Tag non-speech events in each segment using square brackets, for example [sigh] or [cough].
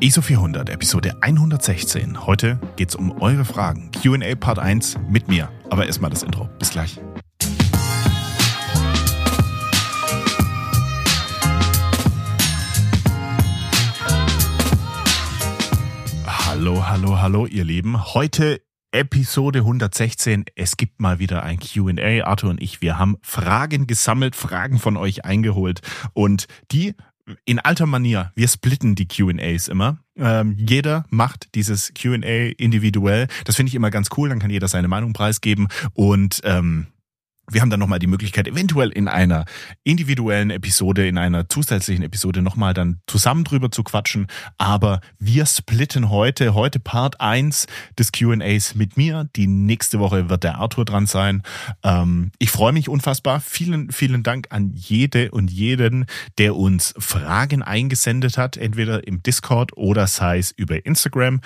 ISO 400, Episode 116. Heute geht es um eure Fragen. QA Part 1 mit mir. Aber erstmal das Intro. Bis gleich. Hallo, hallo, hallo, ihr Lieben. Heute Episode 116. Es gibt mal wieder ein QA. Arthur und ich, wir haben Fragen gesammelt, Fragen von euch eingeholt. Und die in alter Manier, wir splitten die QAs immer. Ähm, jeder macht dieses QA individuell. Das finde ich immer ganz cool. Dann kann jeder seine Meinung preisgeben. Und ähm, wir haben dann nochmal die Möglichkeit, eventuell in einer individuellen Episode, in einer zusätzlichen Episode nochmal dann zusammen drüber zu quatschen. Aber wir splitten heute, heute Part 1 des QAs mit mir. Die nächste Woche wird der Arthur dran sein. Ähm, ich freue mich unfassbar. Vielen, vielen Dank an jede und jeden, der uns Fragen eingesendet hat, entweder im Discord oder sei es über Instagram.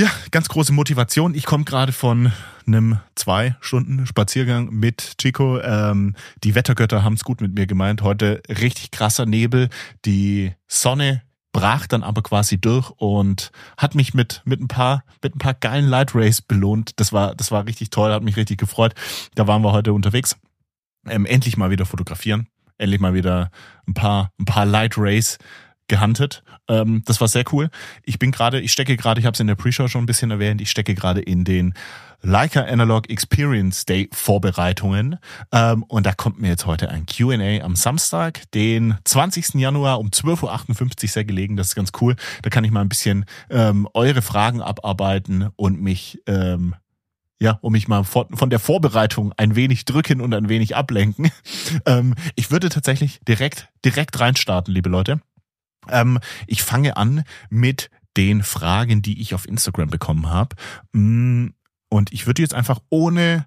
Ja, ganz große Motivation. Ich komme gerade von einem zwei Stunden Spaziergang mit Chico. Ähm, die Wettergötter haben es gut mit mir gemeint. Heute richtig krasser Nebel. Die Sonne brach dann aber quasi durch und hat mich mit mit ein paar mit ein paar geilen Light Rays belohnt. Das war das war richtig toll, hat mich richtig gefreut. Da waren wir heute unterwegs. Ähm, endlich mal wieder fotografieren, endlich mal wieder ein paar ein paar Light Rays gehuntet. Ähm, das war sehr cool. Ich bin gerade, ich stecke gerade, ich habe es in der Pre-Show schon ein bisschen erwähnt, ich stecke gerade in den Leica Analog Experience Day Vorbereitungen. Ähm, und da kommt mir jetzt heute ein QA am Samstag, den 20. Januar um 12.58 Uhr sehr gelegen. Das ist ganz cool. Da kann ich mal ein bisschen ähm, eure Fragen abarbeiten und mich ähm, ja, um mich mal von der Vorbereitung ein wenig drücken und ein wenig ablenken. [laughs] Ähm, ich würde tatsächlich direkt, direkt reinstarten, liebe Leute. Ähm, ich fange an mit den Fragen, die ich auf Instagram bekommen habe. Mm, und ich würde jetzt einfach ohne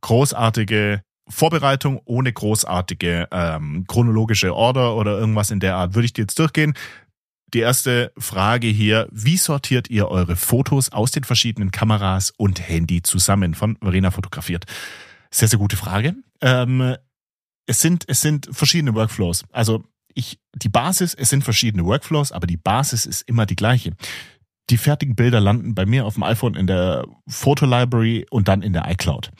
großartige Vorbereitung, ohne großartige ähm, chronologische Order oder irgendwas in der Art, würde ich dir jetzt durchgehen. Die erste Frage hier, wie sortiert ihr eure Fotos aus den verschiedenen Kameras und Handy zusammen? Von Verena fotografiert. Sehr, sehr gute Frage. Ähm, es sind, es sind verschiedene Workflows. Also ich, die Basis, es sind verschiedene Workflows, aber die Basis ist immer die gleiche. Die fertigen Bilder landen bei mir auf dem iPhone in der Photo Library und dann in der iCloud.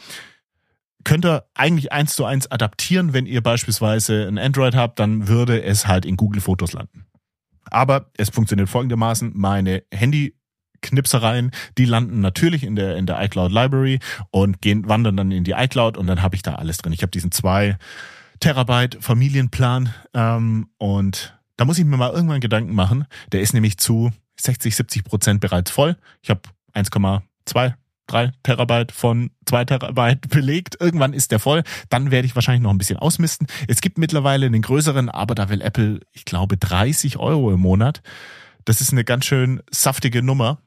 Könnt ihr eigentlich eins zu eins adaptieren, wenn ihr beispielsweise ein Android habt, dann würde es halt in Google Fotos landen. Aber es funktioniert folgendermaßen, meine Handy Knipsereien, die landen natürlich in der in der iCloud Library und gehen wandern dann in die iCloud und dann habe ich da alles drin. Ich habe diesen zwei Terabyte Familienplan ähm, und da muss ich mir mal irgendwann Gedanken machen. Der ist nämlich zu 60, 70 Prozent bereits voll. Ich habe 1,2 3 Terabyte von 2 Terabyte [laughs] belegt. Irgendwann ist der voll. Dann werde ich wahrscheinlich noch ein bisschen ausmisten. Es gibt mittlerweile einen größeren, aber da will Apple, ich glaube, 30 Euro im Monat. Das ist eine ganz schön saftige Nummer.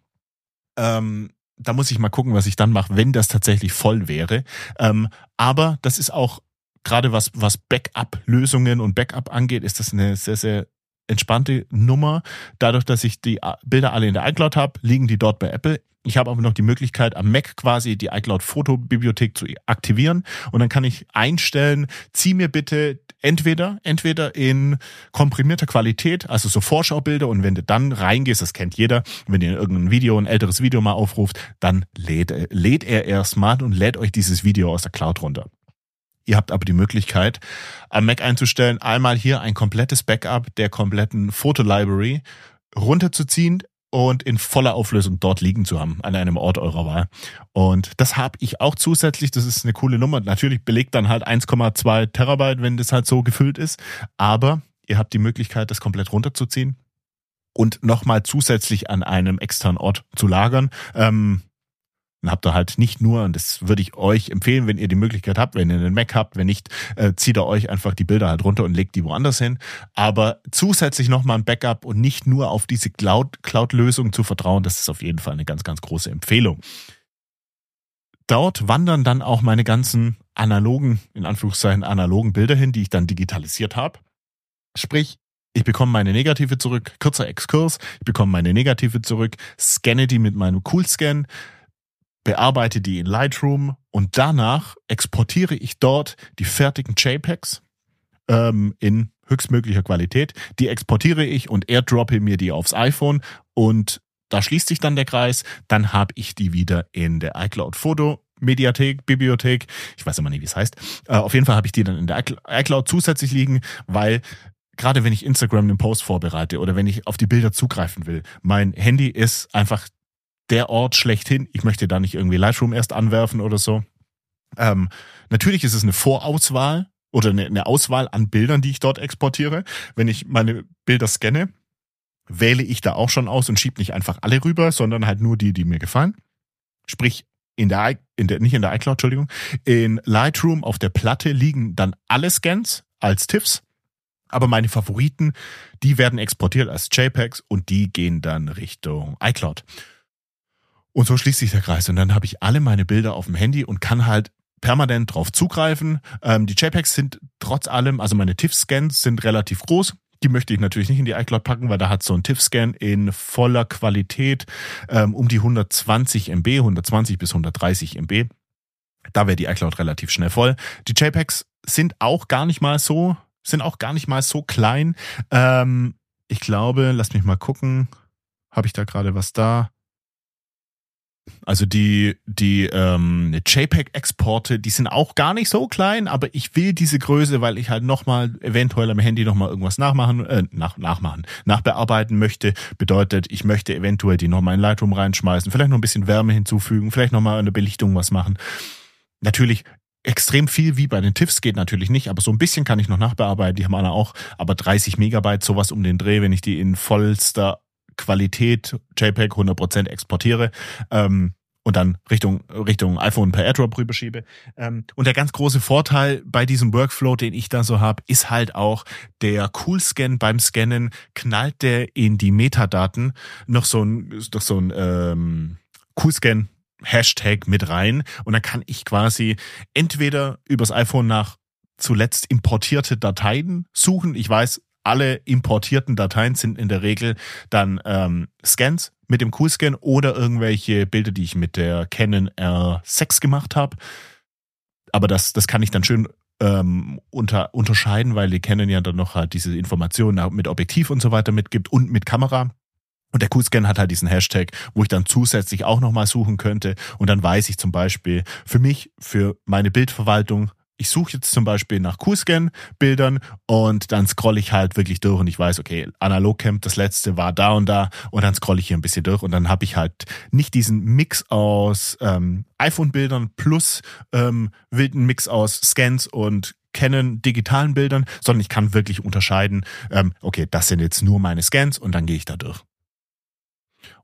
Ähm, da muss ich mal gucken, was ich dann mache, wenn das tatsächlich voll wäre. Ähm, aber das ist auch gerade was, was Backup-Lösungen und Backup angeht, ist das eine sehr, sehr entspannte Nummer. Dadurch, dass ich die Bilder alle in der iCloud habe, liegen die dort bei Apple. Ich habe aber noch die Möglichkeit, am Mac quasi die iCloud Fotobibliothek zu aktivieren und dann kann ich einstellen, zieh mir bitte entweder, entweder in komprimierter Qualität, also so Vorschaubilder und wenn du dann reingehst, das kennt jeder, wenn ihr irgendein Video, ein älteres Video mal aufruft, dann lädt, lädt er erstmal und lädt euch dieses Video aus der Cloud runter. Ihr habt aber die Möglichkeit, am Mac einzustellen, einmal hier ein komplettes Backup der kompletten Fotolibrary runterzuziehen und in voller Auflösung dort liegen zu haben, an einem Ort eurer Wahl. Und das habe ich auch zusätzlich, das ist eine coole Nummer. Natürlich belegt dann halt 1,2 Terabyte, wenn das halt so gefüllt ist. Aber ihr habt die Möglichkeit, das komplett runterzuziehen und nochmal zusätzlich an einem externen Ort zu lagern. Ähm, dann habt ihr halt nicht nur, und das würde ich euch empfehlen, wenn ihr die Möglichkeit habt, wenn ihr einen Mac habt, wenn nicht, äh, zieht ihr euch einfach die Bilder halt runter und legt die woanders hin. Aber zusätzlich nochmal ein Backup und nicht nur auf diese Cloud-Lösung zu vertrauen, das ist auf jeden Fall eine ganz, ganz große Empfehlung. Dort wandern dann auch meine ganzen analogen, in Anführungszeichen analogen Bilder hin, die ich dann digitalisiert habe. Sprich, ich bekomme meine Negative zurück, kurzer Exkurs, ich bekomme meine Negative zurück, scanne die mit meinem Coolscan, bearbeite die in Lightroom und danach exportiere ich dort die fertigen JPEGs ähm, in höchstmöglicher Qualität. Die exportiere ich und airdroppe mir die aufs iPhone und da schließt sich dann der Kreis. Dann habe ich die wieder in der iCloud Foto Mediathek, Bibliothek, ich weiß immer nicht, wie es heißt. Äh, auf jeden Fall habe ich die dann in der iCloud zusätzlich liegen, weil gerade wenn ich Instagram einen Post vorbereite oder wenn ich auf die Bilder zugreifen will, mein Handy ist einfach der Ort schlechthin. Ich möchte da nicht irgendwie Lightroom erst anwerfen oder so. Ähm, natürlich ist es eine Vorauswahl oder eine, eine Auswahl an Bildern, die ich dort exportiere. Wenn ich meine Bilder scanne, wähle ich da auch schon aus und schiebe nicht einfach alle rüber, sondern halt nur die, die mir gefallen. Sprich, in der, in der, nicht in der iCloud, Entschuldigung, in Lightroom auf der Platte liegen dann alle Scans als TIFFs. Aber meine Favoriten, die werden exportiert als JPEGs und die gehen dann Richtung iCloud. Und so schließt sich der Kreis. Und dann habe ich alle meine Bilder auf dem Handy und kann halt permanent drauf zugreifen. Ähm, die JPEGs sind trotz allem, also meine TIFF-Scans sind relativ groß. Die möchte ich natürlich nicht in die iCloud packen, weil da hat so ein TIFF-Scan in voller Qualität ähm, um die 120 MB, 120 bis 130 MB. Da wäre die iCloud relativ schnell voll. Die JPEGs sind auch gar nicht mal so, sind auch gar nicht mal so klein. Ähm, ich glaube, lass mich mal gucken. Habe ich da gerade was da? Also die, die ähm, JPEG-Exporte, die sind auch gar nicht so klein, aber ich will diese Größe, weil ich halt nochmal eventuell am Handy nochmal irgendwas nachmachen, äh, nach, nachmachen, nachbearbeiten möchte. Bedeutet, ich möchte eventuell die nochmal in Lightroom reinschmeißen, vielleicht noch ein bisschen Wärme hinzufügen, vielleicht nochmal eine Belichtung was machen. Natürlich extrem viel wie bei den TIFFs geht natürlich nicht, aber so ein bisschen kann ich noch nachbearbeiten, die haben alle auch, aber 30 Megabyte, sowas um den Dreh, wenn ich die in vollster Qualität JPEG 100% exportiere ähm, und dann Richtung, Richtung iPhone per AirDrop rüberschiebe. Ähm, und der ganz große Vorteil bei diesem Workflow, den ich da so habe, ist halt auch der Cool-Scan beim Scannen knallt der in die Metadaten noch so ein, noch so ein ähm, Cool-Scan Hashtag mit rein und dann kann ich quasi entweder übers iPhone nach zuletzt importierte Dateien suchen. Ich weiß, alle importierten Dateien sind in der Regel dann ähm, Scans mit dem Q-Scan oder irgendwelche Bilder, die ich mit der Canon R6 gemacht habe. Aber das, das kann ich dann schön ähm, unter, unterscheiden, weil die Canon ja dann noch halt diese Informationen mit Objektiv und so weiter mitgibt und mit Kamera. Und der Q-Scan hat halt diesen Hashtag, wo ich dann zusätzlich auch nochmal suchen könnte. Und dann weiß ich zum Beispiel für mich, für meine Bildverwaltung, ich suche jetzt zum Beispiel nach Q-Scan-Bildern und dann scrolle ich halt wirklich durch und ich weiß, okay, Analogcamp, das letzte war da und da und dann scrolle ich hier ein bisschen durch und dann habe ich halt nicht diesen Mix aus ähm, iPhone-Bildern plus ähm, wilden Mix aus Scans und Canon digitalen Bildern, sondern ich kann wirklich unterscheiden, ähm, okay, das sind jetzt nur meine Scans und dann gehe ich da durch.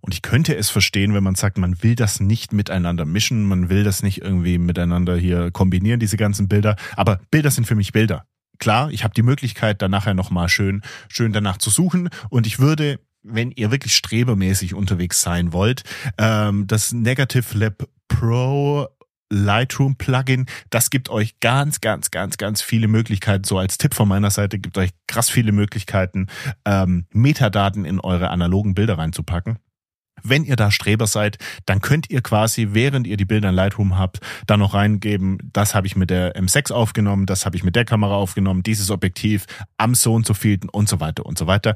Und ich könnte es verstehen, wenn man sagt, man will das nicht miteinander mischen, man will das nicht irgendwie miteinander hier kombinieren, diese ganzen Bilder. Aber Bilder sind für mich Bilder. Klar, ich habe die Möglichkeit, dann nachher nochmal schön, schön danach zu suchen. Und ich würde, wenn ihr wirklich strebermäßig unterwegs sein wollt, ähm, das Negative Lab Pro Lightroom Plugin, das gibt euch ganz, ganz, ganz, ganz viele Möglichkeiten. So als Tipp von meiner Seite gibt euch krass viele Möglichkeiten, ähm, Metadaten in eure analogen Bilder reinzupacken. Wenn ihr da Streber seid, dann könnt ihr quasi, während ihr die Bilder in Lightroom habt, da noch reingeben, das habe ich mit der M6 aufgenommen, das habe ich mit der Kamera aufgenommen, dieses Objektiv am so und so vielten und so weiter und so weiter.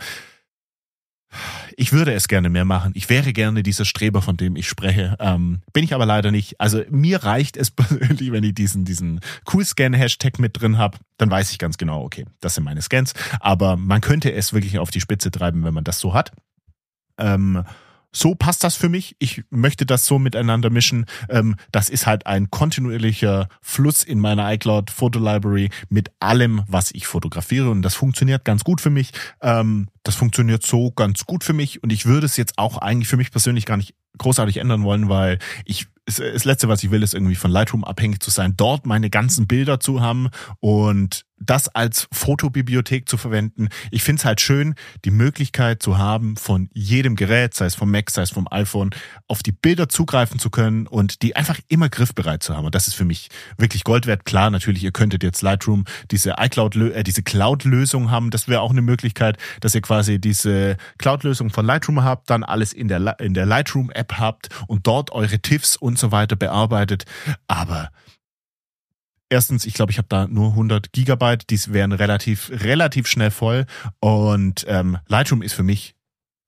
Ich würde es gerne mehr machen. Ich wäre gerne dieser Streber, von dem ich spreche. Ähm, bin ich aber leider nicht. Also mir reicht es [laughs] persönlich, wenn ich diesen, diesen Cool-Scan-Hashtag mit drin habe. Dann weiß ich ganz genau, okay, das sind meine Scans. Aber man könnte es wirklich auf die Spitze treiben, wenn man das so hat. Ähm, so passt das für mich. Ich möchte das so miteinander mischen. Ähm, das ist halt ein kontinuierlicher Fluss in meiner iCloud Photo Library mit allem, was ich fotografiere. Und das funktioniert ganz gut für mich. Ähm, das funktioniert so ganz gut für mich. Und ich würde es jetzt auch eigentlich für mich persönlich gar nicht großartig ändern wollen, weil ich das Letzte, was ich will, ist irgendwie von Lightroom abhängig zu sein, dort meine ganzen Bilder zu haben und das als Fotobibliothek zu verwenden. Ich finde es halt schön, die Möglichkeit zu haben, von jedem Gerät, sei es vom Mac, sei es vom iPhone, auf die Bilder zugreifen zu können und die einfach immer griffbereit zu haben. Und das ist für mich wirklich Gold wert. Klar, natürlich, ihr könntet jetzt Lightroom diese iCloud, äh, diese Cloud-Lösung haben. Das wäre auch eine Möglichkeit, dass ihr quasi diese Cloud-Lösung von Lightroom habt, dann alles in der, in der Lightroom-App habt und dort eure TIFFs und so weiter bearbeitet. Aber Erstens, ich glaube, ich habe da nur 100 Gigabyte, die wären relativ, relativ schnell voll. Und ähm, Lightroom ist für mich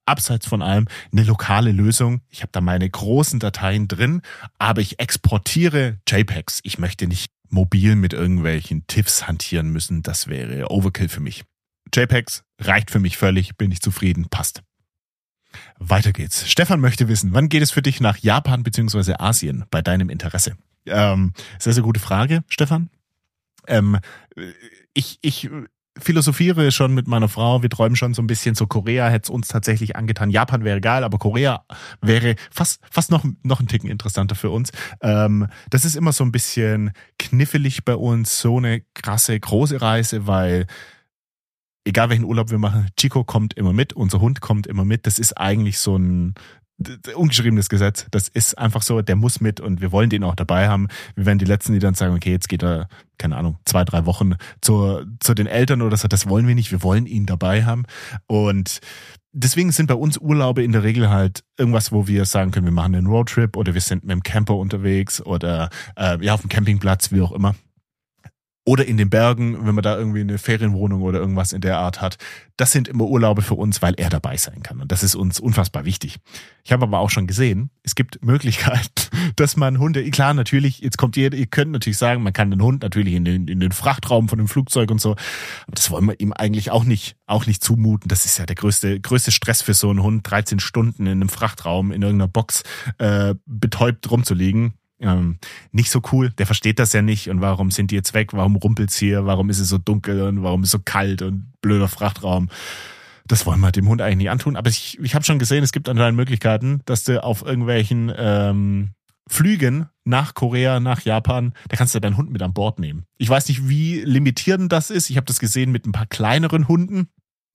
abseits von allem eine lokale Lösung. Ich habe da meine großen Dateien drin, aber ich exportiere JPEGs. Ich möchte nicht mobil mit irgendwelchen TIFFs hantieren müssen. Das wäre Overkill für mich. JPEGs reicht für mich völlig, bin ich zufrieden, passt. Weiter geht's. Stefan möchte wissen, wann geht es für dich nach Japan bzw. Asien bei deinem Interesse? Ähm, sehr, sehr gute Frage, Stefan. Ähm, ich, ich philosophiere schon mit meiner Frau, wir träumen schon so ein bisschen so Korea hätte es uns tatsächlich angetan. Japan wäre geil, aber Korea wäre fast, fast noch, noch ein Ticken interessanter für uns. Ähm, das ist immer so ein bisschen knifflig bei uns, so eine krasse, große Reise, weil egal welchen Urlaub wir machen, Chico kommt immer mit, unser Hund kommt immer mit. Das ist eigentlich so ein ungeschriebenes Gesetz. Das ist einfach so, der muss mit und wir wollen den auch dabei haben. Wir werden die Letzten, die dann sagen, okay, jetzt geht er, keine Ahnung, zwei, drei Wochen zu, zu den Eltern oder so. Das wollen wir nicht. Wir wollen ihn dabei haben. Und deswegen sind bei uns Urlaube in der Regel halt irgendwas, wo wir sagen können, wir machen einen Roadtrip oder wir sind mit dem Camper unterwegs oder äh, ja auf dem Campingplatz, wie auch immer oder in den Bergen, wenn man da irgendwie eine Ferienwohnung oder irgendwas in der Art hat. Das sind immer Urlaube für uns, weil er dabei sein kann. Und das ist uns unfassbar wichtig. Ich habe aber auch schon gesehen, es gibt Möglichkeiten, [laughs] dass man Hunde, klar, natürlich, jetzt kommt ihr, ihr könnt natürlich sagen, man kann den Hund natürlich in den, in den Frachtraum von dem Flugzeug und so. Aber das wollen wir ihm eigentlich auch nicht, auch nicht zumuten. Das ist ja der größte, größte Stress für so einen Hund, 13 Stunden in einem Frachtraum in irgendeiner Box äh, betäubt rumzuliegen ähm, nicht so cool. Der versteht das ja nicht. Und warum sind die jetzt weg? Warum rumpelt's hier? Warum ist es so dunkel und warum ist es so kalt und blöder Frachtraum? Das wollen wir dem Hund eigentlich nicht antun. Aber ich, ich habe schon gesehen, es gibt anscheinend Möglichkeiten, dass du auf irgendwelchen ähm, Flügen nach Korea, nach Japan, da kannst du deinen Hund mit an Bord nehmen. Ich weiß nicht, wie limitierend das ist. Ich habe das gesehen mit ein paar kleineren Hunden.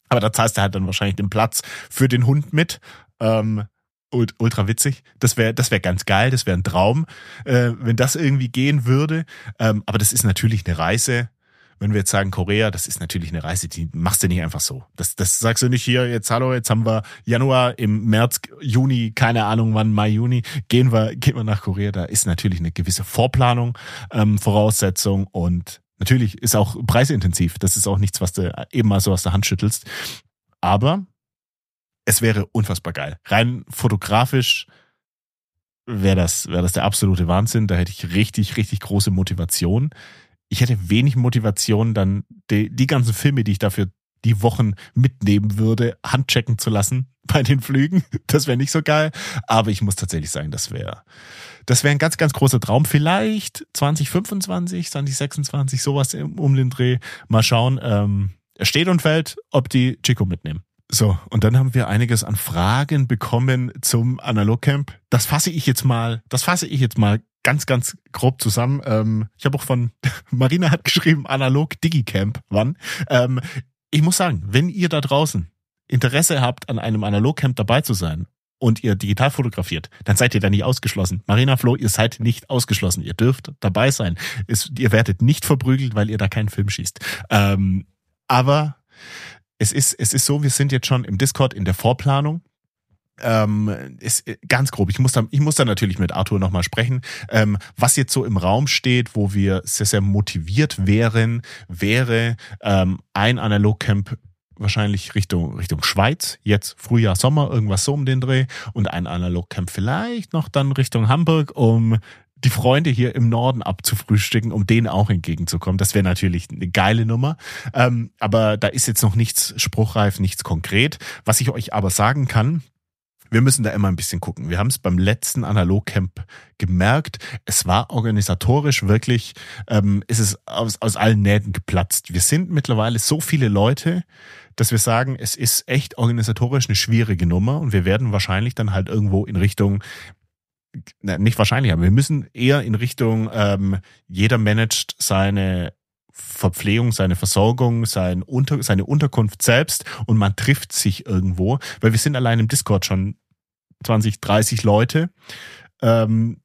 Aber da zahlst du halt dann wahrscheinlich den Platz für den Hund mit. Ähm, ultra witzig. Das wäre das wäre ganz geil, das wäre ein Traum, äh, wenn das irgendwie gehen würde. Ähm, aber das ist natürlich eine Reise. Wenn wir jetzt sagen Korea, das ist natürlich eine Reise, die machst du nicht einfach so. Das, das sagst du nicht hier, jetzt hallo, jetzt haben wir Januar, im März, Juni, keine Ahnung wann, Mai, Juni, gehen wir, gehen wir nach Korea. Da ist natürlich eine gewisse Vorplanung, ähm, Voraussetzung und natürlich ist auch preisintensiv. Das ist auch nichts, was du eben mal so aus der Hand schüttelst. Aber es wäre unfassbar geil. Rein fotografisch wäre das, wäre das der absolute Wahnsinn. Da hätte ich richtig, richtig große Motivation. Ich hätte wenig Motivation, dann die, die ganzen Filme, die ich dafür die Wochen mitnehmen würde, handchecken zu lassen [laughs] bei den Flügen. Das wäre nicht so geil. Aber ich muss tatsächlich sagen, das wäre, das wäre ein ganz, ganz großer Traum. Vielleicht 2025, 2026, sowas um den Dreh. Mal schauen. Ähm, steht und fällt, ob die Chico mitnehmen. So, und dann haben wir einiges an Fragen bekommen zum Analogcamp. Das fasse ich jetzt mal, das fasse ich jetzt mal ganz, ganz grob zusammen. Ähm, ich habe auch von, [laughs] Marina hat geschrieben, Analog Digicamp, wann? Ähm, ich muss sagen, wenn ihr da draußen Interesse habt, an einem Analogcamp dabei zu sein und ihr digital fotografiert, dann seid ihr da nicht ausgeschlossen. Marina Flo, ihr seid nicht ausgeschlossen. Ihr dürft dabei sein. Es, ihr werdet nicht verprügelt, weil ihr da keinen Film schießt. Ähm, aber es ist, es ist so, wir sind jetzt schon im Discord in der Vorplanung. Ähm, ist äh, ganz grob. Ich muss da, ich muss da natürlich mit Arthur nochmal sprechen. Ähm, was jetzt so im Raum steht, wo wir sehr, sehr motiviert wären, wäre ähm, ein Analogcamp wahrscheinlich Richtung, Richtung Schweiz, jetzt Frühjahr, Sommer, irgendwas so um den Dreh und ein Analogcamp vielleicht noch dann Richtung Hamburg, um die Freunde hier im Norden abzufrühstücken, um denen auch entgegenzukommen. Das wäre natürlich eine geile Nummer. Ähm, aber da ist jetzt noch nichts spruchreif, nichts konkret. Was ich euch aber sagen kann, wir müssen da immer ein bisschen gucken. Wir haben es beim letzten Analogcamp gemerkt. Es war organisatorisch wirklich, ähm, ist es aus, aus allen Nähten geplatzt. Wir sind mittlerweile so viele Leute, dass wir sagen, es ist echt organisatorisch eine schwierige Nummer und wir werden wahrscheinlich dann halt irgendwo in Richtung na, nicht wahrscheinlich, aber wir müssen eher in Richtung, ähm, jeder managt seine Verpflegung, seine Versorgung, sein Unter, seine Unterkunft selbst und man trifft sich irgendwo, weil wir sind allein im Discord schon 20, 30 Leute, ähm,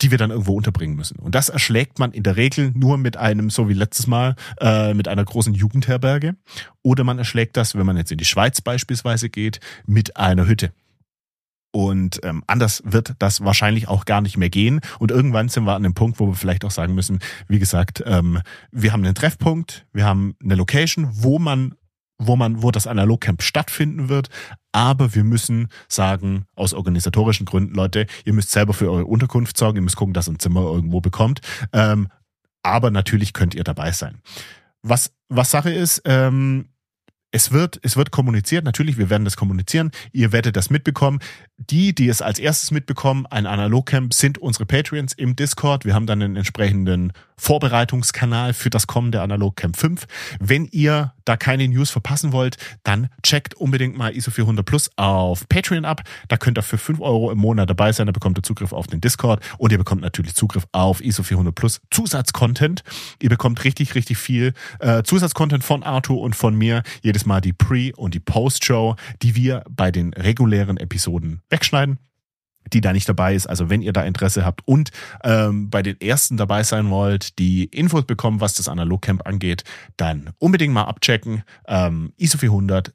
die wir dann irgendwo unterbringen müssen. Und das erschlägt man in der Regel nur mit einem, so wie letztes Mal, äh, mit einer großen Jugendherberge. Oder man erschlägt das, wenn man jetzt in die Schweiz beispielsweise geht, mit einer Hütte. Und ähm, anders wird das wahrscheinlich auch gar nicht mehr gehen. Und irgendwann sind wir an dem Punkt, wo wir vielleicht auch sagen müssen, wie gesagt, ähm, wir haben einen Treffpunkt, wir haben eine Location, wo man wo man, wo das Analogcamp stattfinden wird. Aber wir müssen sagen, aus organisatorischen Gründen, Leute, ihr müsst selber für eure Unterkunft sorgen, ihr müsst gucken, dass ihr ein Zimmer irgendwo bekommt. Ähm, aber natürlich könnt ihr dabei sein. Was, was Sache ist, ähm, es wird, es wird kommuniziert, natürlich, wir werden das kommunizieren, ihr werdet das mitbekommen. Die, die es als erstes mitbekommen, ein Analogcamp, sind unsere Patreons im Discord. Wir haben dann einen entsprechenden Vorbereitungskanal für das kommende Analogcamp 5. Wenn ihr da keine News verpassen wollt, dann checkt unbedingt mal ISO 400 Plus auf Patreon ab. Da könnt ihr für 5 Euro im Monat dabei sein, da bekommt ihr Zugriff auf den Discord und ihr bekommt natürlich Zugriff auf ISO 400 Plus Zusatzcontent. Ihr bekommt richtig, richtig viel äh, Zusatzcontent von Arthur und von mir. Jedes Mal die Pre- und die Post-Show, die wir bei den regulären Episoden wegschneiden die da nicht dabei ist. Also wenn ihr da Interesse habt und ähm, bei den ersten dabei sein wollt, die Infos bekommen, was das Analogcamp angeht, dann unbedingt mal abchecken. Ähm, ISO 400,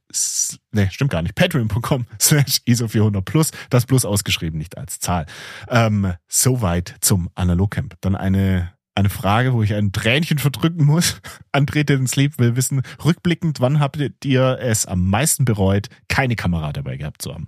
ne, stimmt gar nicht, patreon.com [laughs] slash ISO 400 plus, das Plus ausgeschrieben, nicht als Zahl. Ähm, soweit zum Analogcamp. Dann eine eine Frage, wo ich ein Tränchen verdrücken muss. [laughs] André den Sleep will wissen, rückblickend, wann habt ihr es am meisten bereut, keine Kamera dabei gehabt zu haben?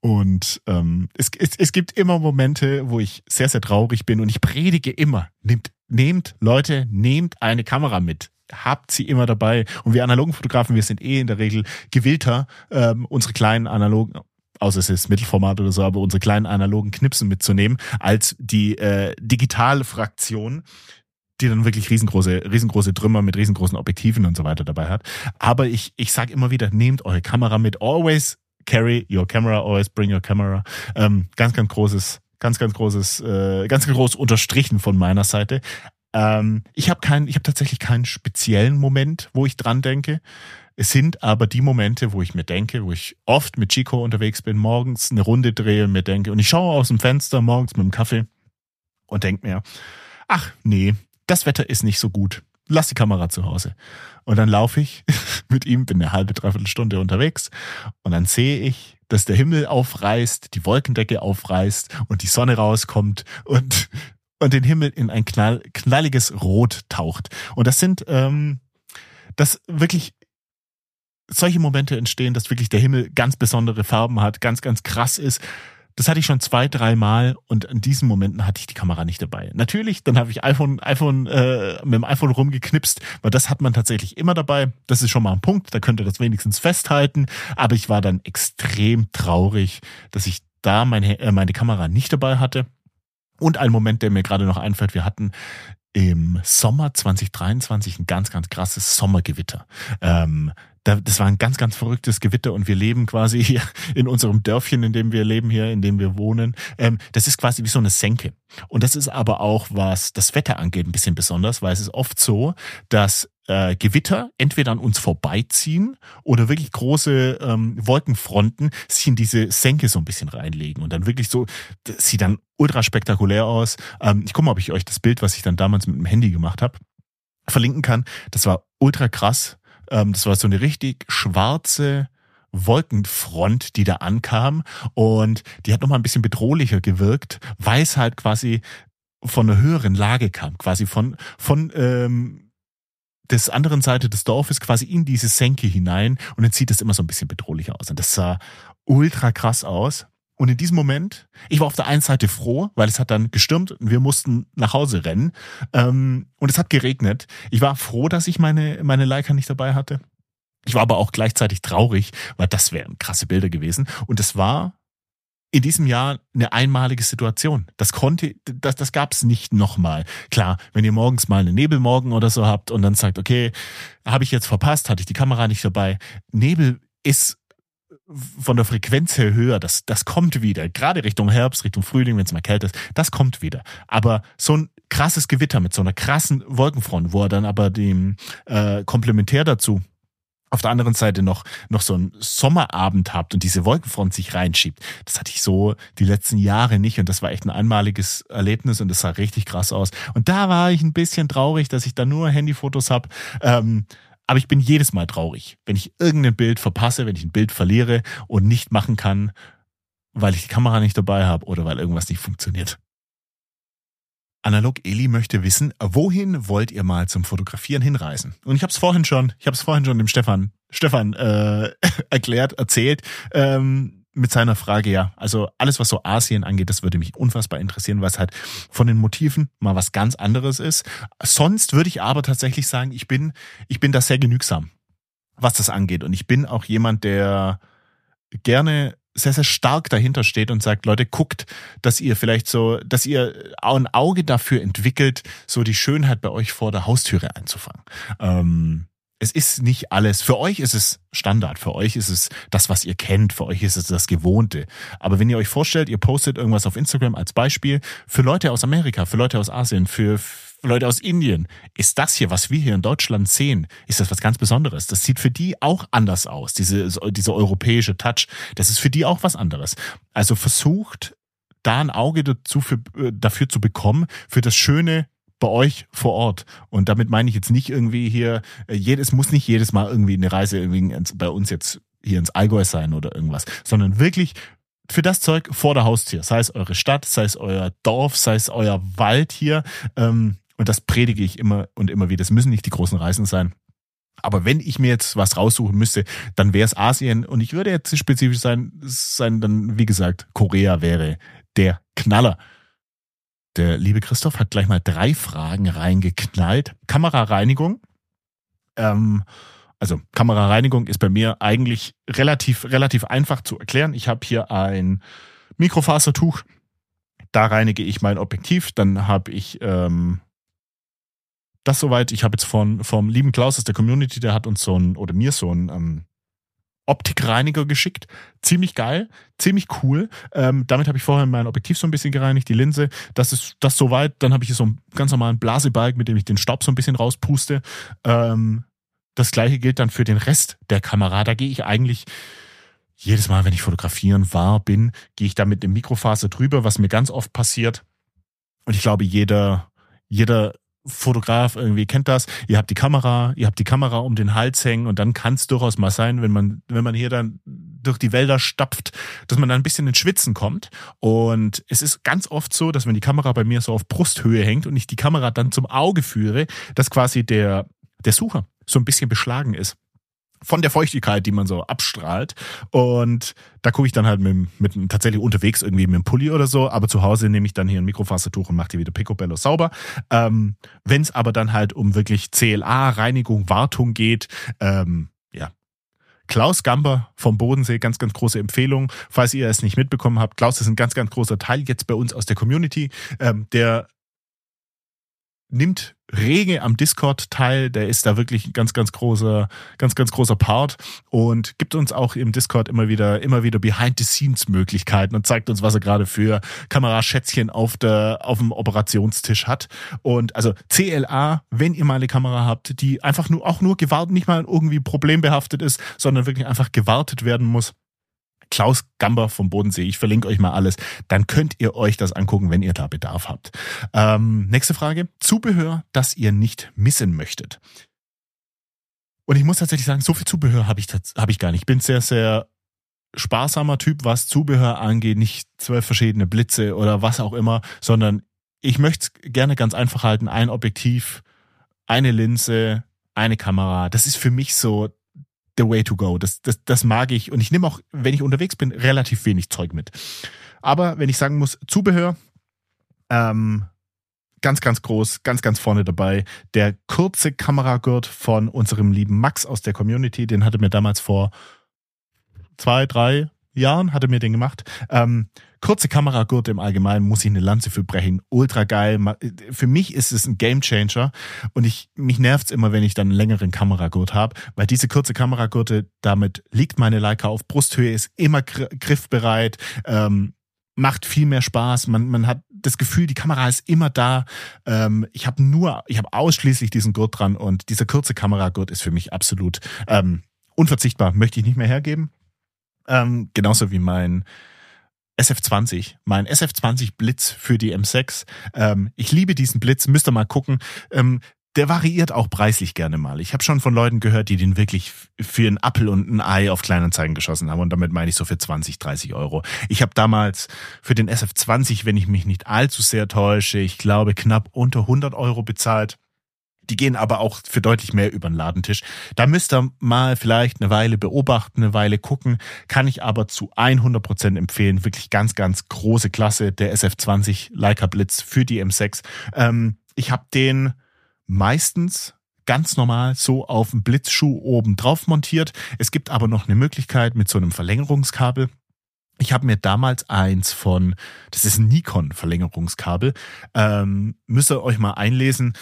Und ähm, es, es, es gibt immer Momente, wo ich sehr, sehr traurig bin und ich predige immer, nehmt, nehmt Leute, nehmt eine Kamera mit. Habt sie immer dabei. Und wir analogen Fotografen, wir sind eh in der Regel gewillter, ähm, unsere kleinen analogen, außer es ist Mittelformat oder so, aber unsere kleinen analogen Knipsen mitzunehmen, als die äh, digitale Fraktion, die dann wirklich riesengroße, riesengroße Trümmer mit riesengroßen Objektiven und so weiter dabei hat. Aber ich, ich sage immer wieder, nehmt eure Kamera mit, always carry your camera, always bring your camera. Ähm, ganz, ganz großes, ganz, ganz großes, äh, ganz, groß unterstrichen von meiner Seite. Ähm, ich habe keinen, ich habe tatsächlich keinen speziellen Moment, wo ich dran denke. Es sind aber die Momente, wo ich mir denke, wo ich oft mit Chico unterwegs bin, morgens eine Runde drehe mir denke, und ich schaue aus dem Fenster morgens mit dem Kaffee und denke mir, ach nee, das Wetter ist nicht so gut lass die Kamera zu Hause. Und dann laufe ich [laughs] mit ihm, bin eine halbe, dreiviertel Stunde unterwegs und dann sehe ich, dass der Himmel aufreißt, die Wolkendecke aufreißt und die Sonne rauskommt und, [laughs] und den Himmel in ein knall, knalliges Rot taucht. Und das sind, ähm, das wirklich solche Momente entstehen, dass wirklich der Himmel ganz besondere Farben hat, ganz, ganz krass ist. Das hatte ich schon zwei, drei Mal und in diesen Momenten hatte ich die Kamera nicht dabei. Natürlich, dann habe ich iPhone, iPhone äh, mit dem iPhone rumgeknipst, weil das hat man tatsächlich immer dabei. Das ist schon mal ein Punkt, da könnt ihr das wenigstens festhalten. Aber ich war dann extrem traurig, dass ich da meine, äh, meine Kamera nicht dabei hatte. Und ein Moment, der mir gerade noch einfällt, wir hatten im Sommer 2023 ein ganz, ganz krasses Sommergewitter. Ähm, das war ein ganz, ganz verrücktes Gewitter und wir leben quasi [laughs] hier in unserem Dörfchen, in dem wir leben hier, in dem wir wohnen. Ähm, das ist quasi wie so eine Senke. Und das ist aber auch, was das Wetter angeht, ein bisschen besonders, weil es ist oft so, dass äh, Gewitter entweder an uns vorbeiziehen oder wirklich große ähm, Wolkenfronten sich in diese Senke so ein bisschen reinlegen und dann wirklich so, das sieht dann ultra spektakulär aus. Ähm, ich gucke mal, ob ich euch das Bild, was ich dann damals mit dem Handy gemacht habe, verlinken kann. Das war ultra krass. Ähm, das war so eine richtig schwarze Wolkenfront, die da ankam und die hat nochmal ein bisschen bedrohlicher gewirkt, weil es halt quasi von einer höheren Lage kam, quasi von, von ähm, des anderen Seite des Dorfes quasi in diese Senke hinein und dann sieht das immer so ein bisschen bedrohlicher aus. Und das sah ultra krass aus. Und in diesem Moment, ich war auf der einen Seite froh, weil es hat dann gestürmt und wir mussten nach Hause rennen. Ähm, und es hat geregnet. Ich war froh, dass ich meine, meine Leica nicht dabei hatte. Ich war aber auch gleichzeitig traurig, weil das wären krasse Bilder gewesen. Und es war in diesem Jahr eine einmalige Situation. Das konnte, das, das gab es nicht nochmal. Klar, wenn ihr morgens mal einen Nebelmorgen oder so habt und dann sagt, okay, habe ich jetzt verpasst, hatte ich die Kamera nicht dabei. Nebel ist von der Frequenz her höher, das, das kommt wieder. Gerade Richtung Herbst, Richtung Frühling, wenn es mal kälter ist, das kommt wieder. Aber so ein krasses Gewitter mit so einer krassen Wolkenfront, wo er dann aber dem äh, komplementär dazu auf der anderen Seite noch, noch so einen Sommerabend habt und diese Wolkenfront sich reinschiebt. Das hatte ich so die letzten Jahre nicht und das war echt ein einmaliges Erlebnis und das sah richtig krass aus. Und da war ich ein bisschen traurig, dass ich da nur Handyfotos hab. Ähm, aber ich bin jedes Mal traurig, wenn ich irgendein Bild verpasse, wenn ich ein Bild verliere und nicht machen kann, weil ich die Kamera nicht dabei habe oder weil irgendwas nicht funktioniert. Analog Eli möchte wissen, wohin wollt ihr mal zum Fotografieren hinreisen? Und ich habe es vorhin schon, ich habe es vorhin schon dem Stefan, Stefan äh, [laughs] erklärt, erzählt. Ähm, mit seiner Frage, ja. Also alles, was so Asien angeht, das würde mich unfassbar interessieren, was halt von den Motiven mal was ganz anderes ist. Sonst würde ich aber tatsächlich sagen, ich bin, ich bin da sehr genügsam, was das angeht. Und ich bin auch jemand, der gerne sehr, sehr stark dahinter steht und sagt, Leute, guckt, dass ihr vielleicht so, dass ihr ein Auge dafür entwickelt, so die Schönheit bei euch vor der Haustüre einzufangen. Ähm, es ist nicht alles. Für euch ist es Standard. Für euch ist es das, was ihr kennt. Für euch ist es das Gewohnte. Aber wenn ihr euch vorstellt, ihr postet irgendwas auf Instagram als Beispiel, für Leute aus Amerika, für Leute aus Asien, für Leute aus Indien, ist das hier, was wir hier in Deutschland sehen, ist das was ganz Besonderes. Das sieht für die auch anders aus. Diese, diese europäische Touch, das ist für die auch was anderes. Also versucht, da ein Auge dazu für, äh, dafür zu bekommen, für das schöne bei euch vor Ort. Und damit meine ich jetzt nicht irgendwie hier, äh, jedes muss nicht jedes Mal irgendwie eine Reise irgendwie bei uns jetzt hier ins Allgäu sein oder irgendwas, sondern wirklich für das Zeug vor der Haustür, sei es eure Stadt, sei es euer Dorf, sei es euer Wald hier. Ähm, und das predige ich immer und immer wieder. Es müssen nicht die großen Reisen sein. Aber wenn ich mir jetzt was raussuchen müsste, dann wäre es Asien und ich würde jetzt spezifisch sein, sein, dann wie gesagt, Korea wäre der Knaller. Der liebe Christoph hat gleich mal drei Fragen reingeknallt. Kamerareinigung. Ähm, also Kamerareinigung ist bei mir eigentlich relativ, relativ einfach zu erklären. Ich habe hier ein Mikrofasertuch. Da reinige ich mein Objektiv. Dann habe ich ähm, das soweit. Ich habe jetzt von vom lieben Klaus aus der Community, der hat uns so ein oder mir so ein ähm, Optikreiniger geschickt. Ziemlich geil, ziemlich cool. Ähm, damit habe ich vorher mein Objektiv so ein bisschen gereinigt, die Linse. Das ist das soweit. Dann habe ich hier so einen ganz normalen Blasebalg, mit dem ich den Staub so ein bisschen rauspuste. Ähm, das gleiche gilt dann für den Rest der Kamera. Da gehe ich eigentlich jedes Mal, wenn ich fotografieren war, bin, gehe ich da mit dem Mikrofaser drüber, was mir ganz oft passiert. Und ich glaube, jeder, jeder Fotograf irgendwie kennt das. Ihr habt die Kamera, ihr habt die Kamera um den Hals hängen und dann kann es durchaus mal sein, wenn man, wenn man hier dann durch die Wälder stapft, dass man dann ein bisschen ins Schwitzen kommt. Und es ist ganz oft so, dass wenn die Kamera bei mir so auf Brusthöhe hängt und ich die Kamera dann zum Auge führe, dass quasi der, der Sucher so ein bisschen beschlagen ist von der Feuchtigkeit, die man so abstrahlt. Und da gucke ich dann halt mit, mit tatsächlich unterwegs irgendwie mit dem Pulli oder so, aber zu Hause nehme ich dann hier ein Mikrofasertuch und mache die wieder picobello sauber. Ähm, Wenn es aber dann halt um wirklich CLA, Reinigung, Wartung geht, ähm, ja. Klaus Gamber vom Bodensee, ganz, ganz große Empfehlung. Falls ihr es nicht mitbekommen habt, Klaus ist ein ganz, ganz großer Teil jetzt bei uns aus der Community, ähm, der nimmt rege am Discord teil. Der ist da wirklich ein ganz, ganz großer, ganz, ganz großer Part und gibt uns auch im Discord immer wieder, immer wieder Behind-the-Scenes-Möglichkeiten und zeigt uns, was er gerade für Kameraschätzchen auf der, auf dem Operationstisch hat. Und also CLA, wenn ihr mal eine Kamera habt, die einfach nur, auch nur gewartet, nicht mal irgendwie problembehaftet ist, sondern wirklich einfach gewartet werden muss, Klaus Gamber vom Bodensee. Ich verlinke euch mal alles. Dann könnt ihr euch das angucken, wenn ihr da Bedarf habt. Ähm, nächste Frage. Zubehör, das ihr nicht missen möchtet. Und ich muss tatsächlich sagen, so viel Zubehör habe ich, hab ich gar nicht. Ich bin sehr, sehr sparsamer Typ, was Zubehör angeht. Nicht zwölf verschiedene Blitze oder was auch immer, sondern ich möchte es gerne ganz einfach halten. Ein Objektiv, eine Linse, eine Kamera. Das ist für mich so the way to go. Das, das, das mag ich. Und ich nehme auch, wenn ich unterwegs bin, relativ wenig Zeug mit. Aber wenn ich sagen muss, Zubehör, ähm, ganz, ganz groß, ganz, ganz vorne dabei. Der kurze Kameragurt von unserem lieben Max aus der Community, den hatte mir damals vor zwei, drei Jahren, hatte mir den gemacht. Ähm, kurze Kameragurte im Allgemeinen muss ich eine Lanze für brechen. Ultra geil. Für mich ist es ein Gamechanger und ich, mich nervt's immer, wenn ich dann einen längeren Kameragurt habe, weil diese kurze Kameragurte, damit liegt meine Leica auf Brusthöhe, ist immer griffbereit, ähm, macht viel mehr Spaß. Man, man hat das Gefühl, die Kamera ist immer da. Ähm, ich habe nur, ich habe ausschließlich diesen Gurt dran und dieser kurze Kameragurt ist für mich absolut ähm, unverzichtbar. Möchte ich nicht mehr hergeben. Ähm, genauso wie mein SF20, mein SF20 Blitz für die M6. Ähm, ich liebe diesen Blitz, müsst ihr mal gucken. Ähm, der variiert auch preislich gerne mal. Ich habe schon von Leuten gehört, die den wirklich für einen Appel und ein Ei auf Kleinanzeigen geschossen haben und damit meine ich so für 20, 30 Euro. Ich habe damals für den SF20, wenn ich mich nicht allzu sehr täusche, ich glaube knapp unter 100 Euro bezahlt. Die gehen aber auch für deutlich mehr über den Ladentisch. Da müsst ihr mal vielleicht eine Weile beobachten, eine Weile gucken. Kann ich aber zu 100 Prozent empfehlen. Wirklich ganz, ganz große Klasse. Der SF20 Leica Blitz für die M6. Ähm, ich habe den meistens ganz normal so auf dem Blitzschuh oben drauf montiert. Es gibt aber noch eine Möglichkeit mit so einem Verlängerungskabel. Ich habe mir damals eins von, das ist ein Nikon-Verlängerungskabel, ähm, müsst ihr euch mal einlesen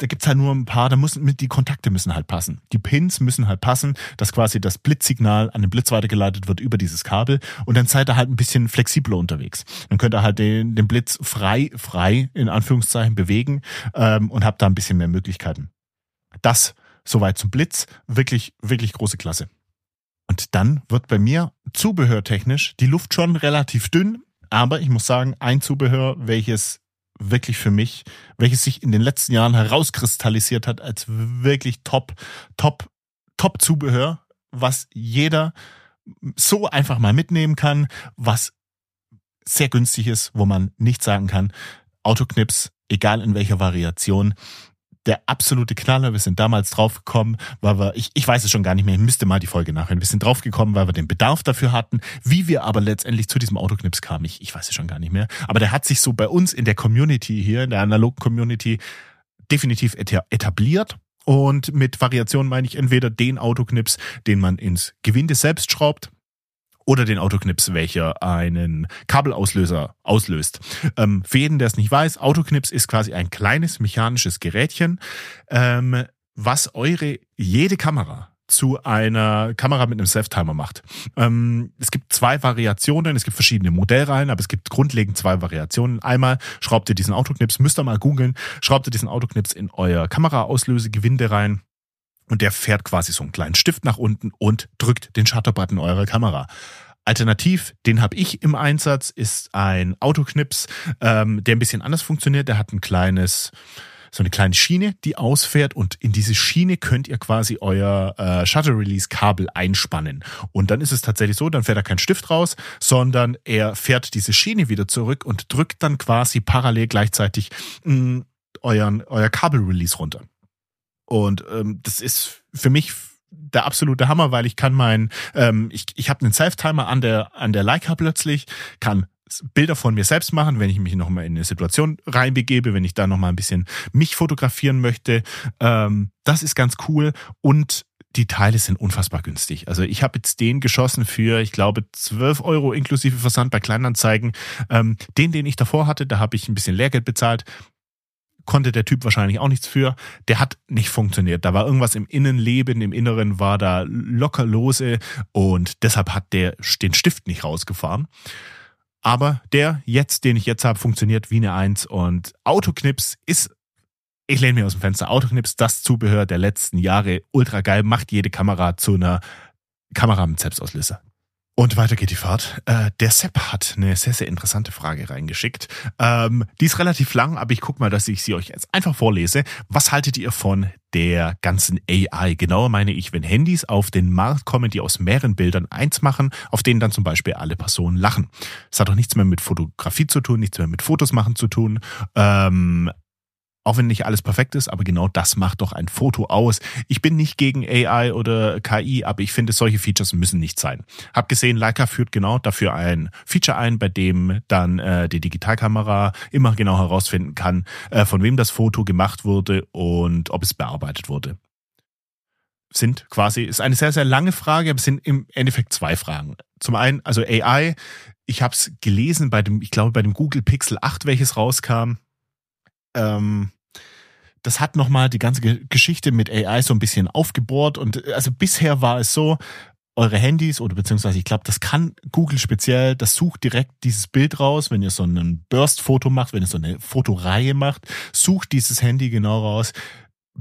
da gibt's halt nur ein paar, da müssen die Kontakte müssen halt passen. Die Pins müssen halt passen, dass quasi das Blitzsignal an den Blitz weitergeleitet wird über dieses Kabel und dann seid ihr halt ein bisschen flexibler unterwegs. Dann könnt ihr halt den, den Blitz frei, frei in Anführungszeichen bewegen ähm, und habt da ein bisschen mehr Möglichkeiten. Das soweit zum Blitz, wirklich, wirklich große Klasse. Und dann wird bei mir zubehörtechnisch die Luft schon relativ dünn, aber ich muss sagen, ein Zubehör, welches wirklich für mich, welches sich in den letzten Jahren herauskristallisiert hat als wirklich top, top, top Zubehör, was jeder so einfach mal mitnehmen kann, was sehr günstig ist, wo man nicht sagen kann, Autoknips, egal in welcher Variation, der absolute Knaller. Wir sind damals draufgekommen, weil wir, ich, ich weiß es schon gar nicht mehr, ich müsste mal die Folge nachhören. Wir sind draufgekommen, weil wir den Bedarf dafür hatten. Wie wir aber letztendlich zu diesem Autoknips kamen, ich, ich weiß es schon gar nicht mehr. Aber der hat sich so bei uns in der Community hier, in der analogen Community, definitiv etabliert. Und mit Variationen meine ich entweder den Autoknips, den man ins Gewinde selbst schraubt, oder den Autoknips, welcher einen Kabelauslöser auslöst. Ähm, für jeden, der es nicht weiß, Autoknips ist quasi ein kleines mechanisches Gerätchen, ähm, was eure jede Kamera zu einer Kamera mit einem Self-Timer macht. Ähm, es gibt zwei Variationen, es gibt verschiedene Modellreihen, aber es gibt grundlegend zwei Variationen. Einmal schraubt ihr diesen Autoknips, müsst ihr mal googeln, schraubt ihr diesen Autoknips in euer Kameraauslösegewinde rein und der fährt quasi so einen kleinen Stift nach unten und drückt den Shutterbutton eurer Kamera. Alternativ, den habe ich im Einsatz, ist ein Autoknips, ähm, der ein bisschen anders funktioniert. Der hat ein kleines, so eine kleine Schiene, die ausfährt und in diese Schiene könnt ihr quasi euer äh, Shutter Release Kabel einspannen. Und dann ist es tatsächlich so, dann fährt er kein Stift raus, sondern er fährt diese Schiene wieder zurück und drückt dann quasi parallel gleichzeitig mh, mm, euren, euer Kabel Release runter. Und ähm, das ist für mich der absolute Hammer, weil ich kann mein, ähm, ich, ich habe einen Self-Timer an der, an der Leica plötzlich, kann Bilder von mir selbst machen, wenn ich mich nochmal in eine Situation reinbegebe, wenn ich da nochmal ein bisschen mich fotografieren möchte. Ähm, das ist ganz cool und die Teile sind unfassbar günstig. Also ich habe jetzt den geschossen für, ich glaube, 12 Euro inklusive Versand bei Kleinanzeigen. Ähm, den, den ich davor hatte, da habe ich ein bisschen Lehrgeld bezahlt konnte der Typ wahrscheinlich auch nichts für. Der hat nicht funktioniert. Da war irgendwas im Innenleben, im Inneren war da locker lose und deshalb hat der den Stift nicht rausgefahren. Aber der jetzt, den ich jetzt habe, funktioniert wie eine Eins und Autoknips ist ich lehne mir aus dem Fenster. Autoknips, das Zubehör der letzten Jahre, ultra geil, macht jede Kamera zu einer Kamera mit Selbstauslöser. Und weiter geht die Fahrt. Äh, der Sepp hat eine sehr, sehr interessante Frage reingeschickt. Ähm, die ist relativ lang, aber ich gucke mal, dass ich sie euch jetzt einfach vorlese. Was haltet ihr von der ganzen AI? Genauer meine ich, wenn Handys auf den Markt kommen, die aus mehreren Bildern eins machen, auf denen dann zum Beispiel alle Personen lachen. Das hat doch nichts mehr mit Fotografie zu tun, nichts mehr mit Fotos machen zu tun. Ähm, auch wenn nicht alles perfekt ist, aber genau das macht doch ein Foto aus. Ich bin nicht gegen AI oder KI, aber ich finde, solche Features müssen nicht sein. Hab gesehen, Leica führt genau dafür ein Feature ein, bei dem dann äh, die Digitalkamera immer genau herausfinden kann, äh, von wem das Foto gemacht wurde und ob es bearbeitet wurde. Sind quasi, ist eine sehr, sehr lange Frage, aber es sind im Endeffekt zwei Fragen. Zum einen, also AI, ich habe es gelesen bei dem, ich glaube, bei dem Google Pixel 8, welches rauskam ähm, das hat nochmal die ganze Geschichte mit AI so ein bisschen aufgebohrt und äh, also bisher war es so, eure Handys oder beziehungsweise ich glaube, das kann Google speziell, das sucht direkt dieses Bild raus, wenn ihr so ein Burst-Foto macht, wenn ihr so eine Fotoreihe macht, sucht dieses Handy genau raus,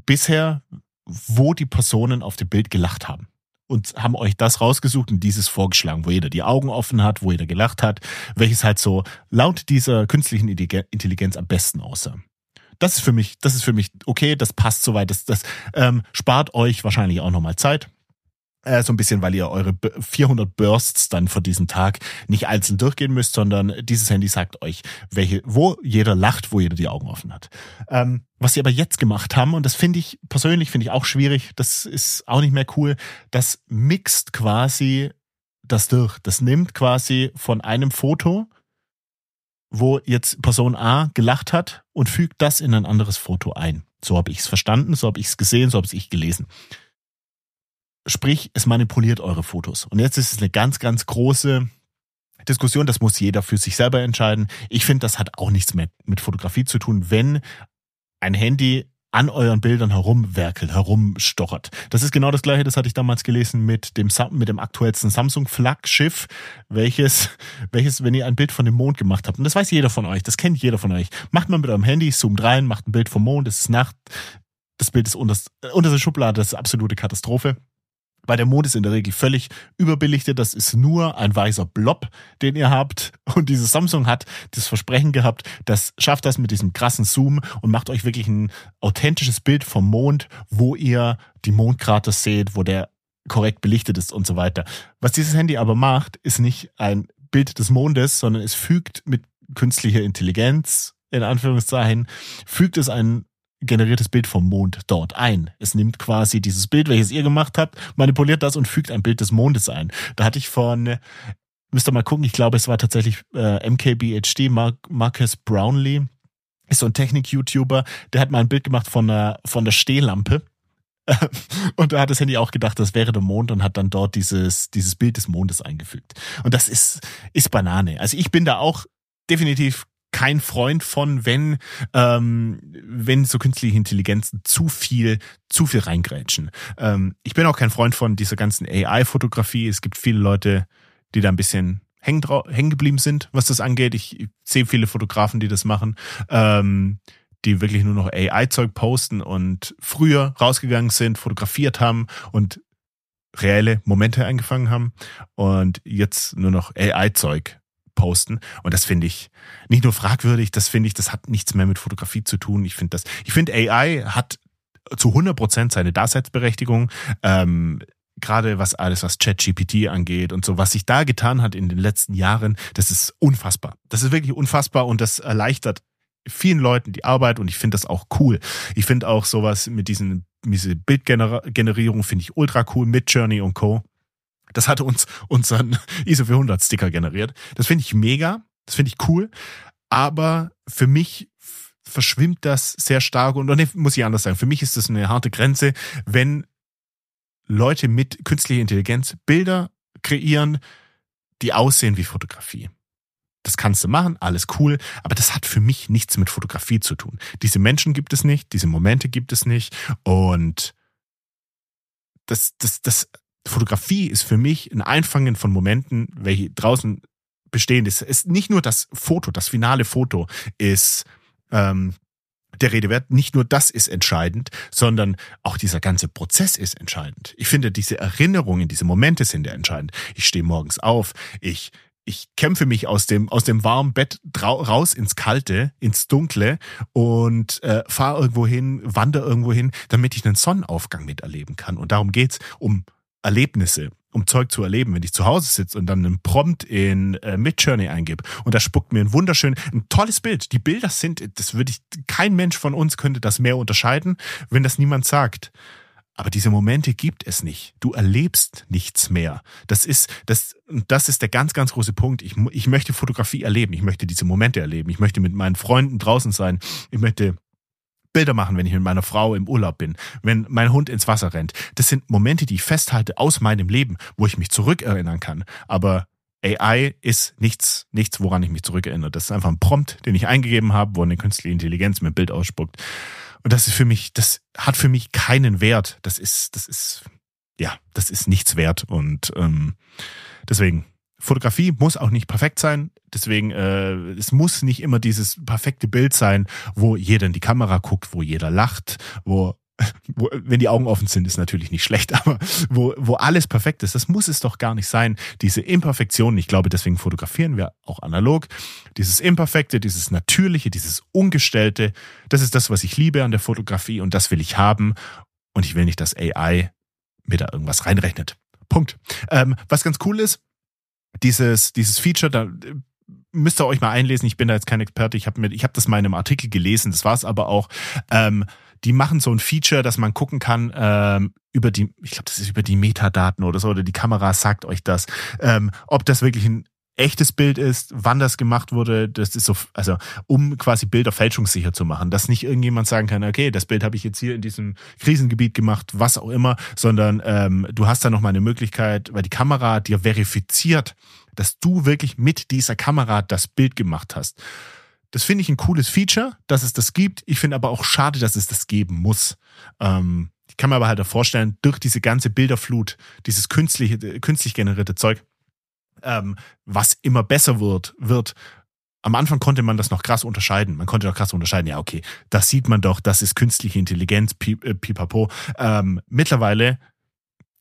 bisher, wo die Personen auf dem Bild gelacht haben. Und haben euch das rausgesucht und dieses vorgeschlagen, wo jeder die Augen offen hat, wo jeder gelacht hat, welches halt so laut dieser künstlichen Intelligenz am besten aussah. Das ist für mich, das ist für mich okay, das passt soweit. Das, das ähm, spart euch wahrscheinlich auch nochmal Zeit. Äh, so ein bisschen, weil ihr eure 400 Bursts dann für diesen Tag nicht einzeln durchgehen müsst, sondern dieses Handy sagt euch, welche, wo jeder lacht, wo jeder die Augen offen hat. Ähm, was sie aber jetzt gemacht haben, und das finde ich persönlich, finde ich auch schwierig, das ist auch nicht mehr cool, das mixt quasi das durch. Das nimmt quasi von einem Foto, wo jetzt Person A gelacht hat und fügt das in ein anderes Foto ein. So habe ich es verstanden, so habe ich es gesehen, so habe ich gelesen. Sprich, es manipuliert eure Fotos. Und jetzt ist es eine ganz, ganz große Diskussion, das muss jeder für sich selber entscheiden. Ich finde, das hat auch nichts mehr mit Fotografie zu tun, wenn ein Handy an euren Bildern herumwerkelt, herumstochert. Das ist genau das gleiche, das hatte ich damals gelesen mit dem, mit dem aktuellsten Samsung-Flaggschiff, welches, welches, wenn ihr ein Bild von dem Mond gemacht habt, und das weiß jeder von euch, das kennt jeder von euch, macht man mit eurem Handy, zoomt rein, macht ein Bild vom Mond, es ist Nacht, das Bild ist unter, unter der Schublade, das ist absolute Katastrophe weil der Mond ist in der Regel völlig überbelichtet. Das ist nur ein weißer Blob, den ihr habt. Und dieses Samsung hat das Versprechen gehabt, das schafft das mit diesem krassen Zoom und macht euch wirklich ein authentisches Bild vom Mond, wo ihr die Mondkrater seht, wo der korrekt belichtet ist und so weiter. Was dieses Handy aber macht, ist nicht ein Bild des Mondes, sondern es fügt mit künstlicher Intelligenz in Anführungszeichen, fügt es ein generiertes Bild vom Mond dort ein. Es nimmt quasi dieses Bild, welches ihr gemacht habt, manipuliert das und fügt ein Bild des Mondes ein. Da hatte ich von, müsst ihr mal gucken, ich glaube, es war tatsächlich äh, MKBHD, Mark, Marcus Brownlee, ist so ein Technik-YouTuber, der hat mal ein Bild gemacht von der, von der Stehlampe. [laughs] Und da hat das Handy auch gedacht, das wäre der Mond und hat dann dort dieses, dieses Bild des Mondes eingefügt. Und das ist, ist Banane. Also ich bin da auch definitiv kein Freund von, wenn, ähm, wenn so künstliche Intelligenzen zu viel, zu viel reingrätschen. Ähm, ich bin auch kein Freund von dieser ganzen AI-Fotografie. Es gibt viele Leute, die da ein bisschen hängen, hängen geblieben sind, was das angeht. Ich sehe viele Fotografen, die das machen, ähm, die wirklich nur noch AI-Zeug posten und früher rausgegangen sind, fotografiert haben und reelle Momente eingefangen haben und jetzt nur noch AI-Zeug posten. Und das finde ich nicht nur fragwürdig, das finde ich, das hat nichts mehr mit Fotografie zu tun. Ich finde das, ich finde AI hat zu 100 Prozent seine Daseinsberechtigung. Ähm, gerade was alles, was ChatGPT angeht und so, was sich da getan hat in den letzten Jahren, das ist unfassbar. Das ist wirklich unfassbar und das erleichtert vielen Leuten die Arbeit und ich finde das auch cool. Ich finde auch sowas mit diesen diese Bildgenerierung finde ich ultra cool mit Journey und Co. Das hatte uns unseren [laughs] ISO 400 Sticker generiert. Das finde ich mega. Das finde ich cool. Aber für mich verschwimmt das sehr stark und nee, muss ich anders sagen. Für mich ist das eine harte Grenze, wenn Leute mit künstlicher Intelligenz Bilder kreieren, die aussehen wie Fotografie. Das kannst du machen, alles cool, aber das hat für mich nichts mit Fotografie zu tun. Diese Menschen gibt es nicht, diese Momente gibt es nicht und das, das, das Fotografie ist für mich ein Einfangen von Momenten, welche draußen bestehen. Es ist nicht nur das Foto, das finale Foto ist ähm, der Rede wert. Nicht nur das ist entscheidend, sondern auch dieser ganze Prozess ist entscheidend. Ich finde, diese Erinnerungen, diese Momente sind ja entscheidend. Ich stehe morgens auf, ich ich kämpfe mich aus dem aus dem warmen Bett raus ins Kalte, ins Dunkle und äh, fahre irgendwo hin, wandere irgendwo hin, damit ich einen Sonnenaufgang miterleben kann. Und darum geht's um Erlebnisse, um Zeug zu erleben, wenn ich zu Hause sitze und dann einen Prompt in äh, Midjourney eingebe und da spuckt mir ein wunderschön, ein tolles Bild. Die Bilder sind, das würde ich, kein Mensch von uns könnte das mehr unterscheiden, wenn das niemand sagt. Aber diese Momente gibt es nicht. Du erlebst nichts mehr. Das ist, das, das ist der ganz, ganz große Punkt. Ich, ich möchte Fotografie erleben. Ich möchte diese Momente erleben. Ich möchte mit meinen Freunden draußen sein. Ich möchte Bilder machen, wenn ich mit meiner Frau im Urlaub bin, wenn mein Hund ins Wasser rennt. Das sind Momente, die ich festhalte aus meinem Leben, wo ich mich zurückerinnern kann. Aber AI ist nichts, nichts, woran ich mich zurückerinnere. Das ist einfach ein Prompt, den ich eingegeben habe, wo eine künstliche Intelligenz mir ein Bild ausspuckt. Und das ist für mich, das hat für mich keinen Wert. Das ist, das ist, ja, das ist nichts wert. Und ähm, deswegen, Fotografie muss auch nicht perfekt sein. Deswegen, äh, es muss nicht immer dieses perfekte Bild sein, wo jeder in die Kamera guckt, wo jeder lacht, wo [laughs] wo, wenn die Augen offen sind, ist natürlich nicht schlecht, [laughs] aber wo, wo alles perfekt ist, das muss es doch gar nicht sein. Diese Imperfektion, ich glaube, deswegen fotografieren wir auch analog. Dieses Imperfekte, dieses Natürliche, dieses Ungestellte, das ist das, was ich liebe an der Fotografie und das will ich haben. Und ich will nicht, dass AI mir da irgendwas reinrechnet. Punkt. Ähm, was ganz cool ist, dieses, dieses Feature, da müsst ihr euch mal einlesen. Ich bin da jetzt kein Experte. Ich habe hab das mal in einem Artikel gelesen. Das war es aber auch. Ähm, die machen so ein Feature, dass man gucken kann ähm, über die, ich glaube, das ist über die Metadaten oder so, oder die Kamera sagt euch das, ähm, ob das wirklich ein echtes Bild ist, wann das gemacht wurde, das ist so, also um quasi Bilder fälschungssicher zu machen, dass nicht irgendjemand sagen kann, okay, das Bild habe ich jetzt hier in diesem Krisengebiet gemacht, was auch immer, sondern ähm, du hast da nochmal eine Möglichkeit, weil die Kamera dir verifiziert, dass du wirklich mit dieser Kamera das Bild gemacht hast. Das finde ich ein cooles Feature, dass es das gibt. Ich finde aber auch schade, dass es das geben muss. Ähm, ich kann mir aber halt vorstellen, durch diese ganze Bilderflut, dieses künstliche, künstlich generierte Zeug, ähm, was immer besser wird, wird. Am Anfang konnte man das noch krass unterscheiden. Man konnte doch krass unterscheiden, ja, okay, das sieht man doch, das ist künstliche Intelligenz, äh, pipapo. Ähm, mittlerweile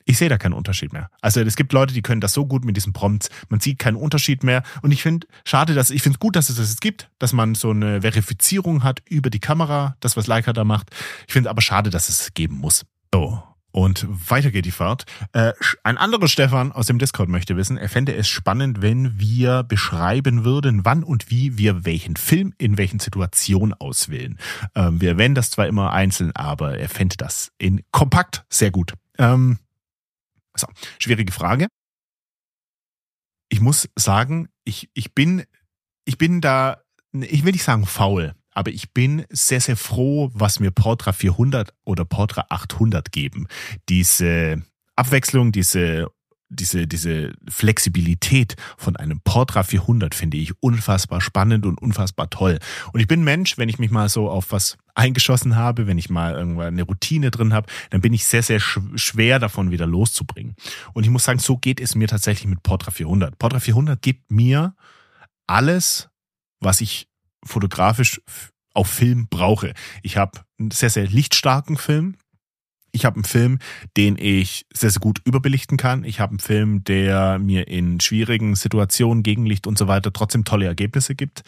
ich sehe da keinen Unterschied mehr. Also es gibt Leute, die können das so gut mit diesen Prompts, man sieht keinen Unterschied mehr. Und ich finde, schade, dass ich finde es gut, dass es das gibt, dass man so eine Verifizierung hat über die Kamera, das was Leica da macht. Ich finde aber schade, dass es geben muss. So. Und weiter geht die Fahrt. Äh, ein anderer Stefan aus dem Discord möchte wissen, er fände es spannend, wenn wir beschreiben würden, wann und wie wir welchen Film in welchen Situationen auswählen. Ähm, wir erwähnen das zwar immer einzeln, aber er fände das in kompakt sehr gut. Ähm, so, schwierige Frage. Ich muss sagen, ich, ich bin, ich bin da, ich will nicht sagen faul, aber ich bin sehr, sehr froh, was mir Portra 400 oder Portra 800 geben. Diese Abwechslung, diese diese, diese Flexibilität von einem Portra 400 finde ich unfassbar spannend und unfassbar toll. Und ich bin Mensch, wenn ich mich mal so auf was eingeschossen habe, wenn ich mal irgendwann eine Routine drin habe, dann bin ich sehr, sehr schwer davon wieder loszubringen. Und ich muss sagen, so geht es mir tatsächlich mit Portra 400. Portra 400 gibt mir alles, was ich fotografisch auf Film brauche. Ich habe einen sehr, sehr lichtstarken Film ich habe einen Film, den ich sehr, sehr gut überbelichten kann. Ich habe einen Film, der mir in schwierigen Situationen, Gegenlicht und so weiter trotzdem tolle Ergebnisse gibt.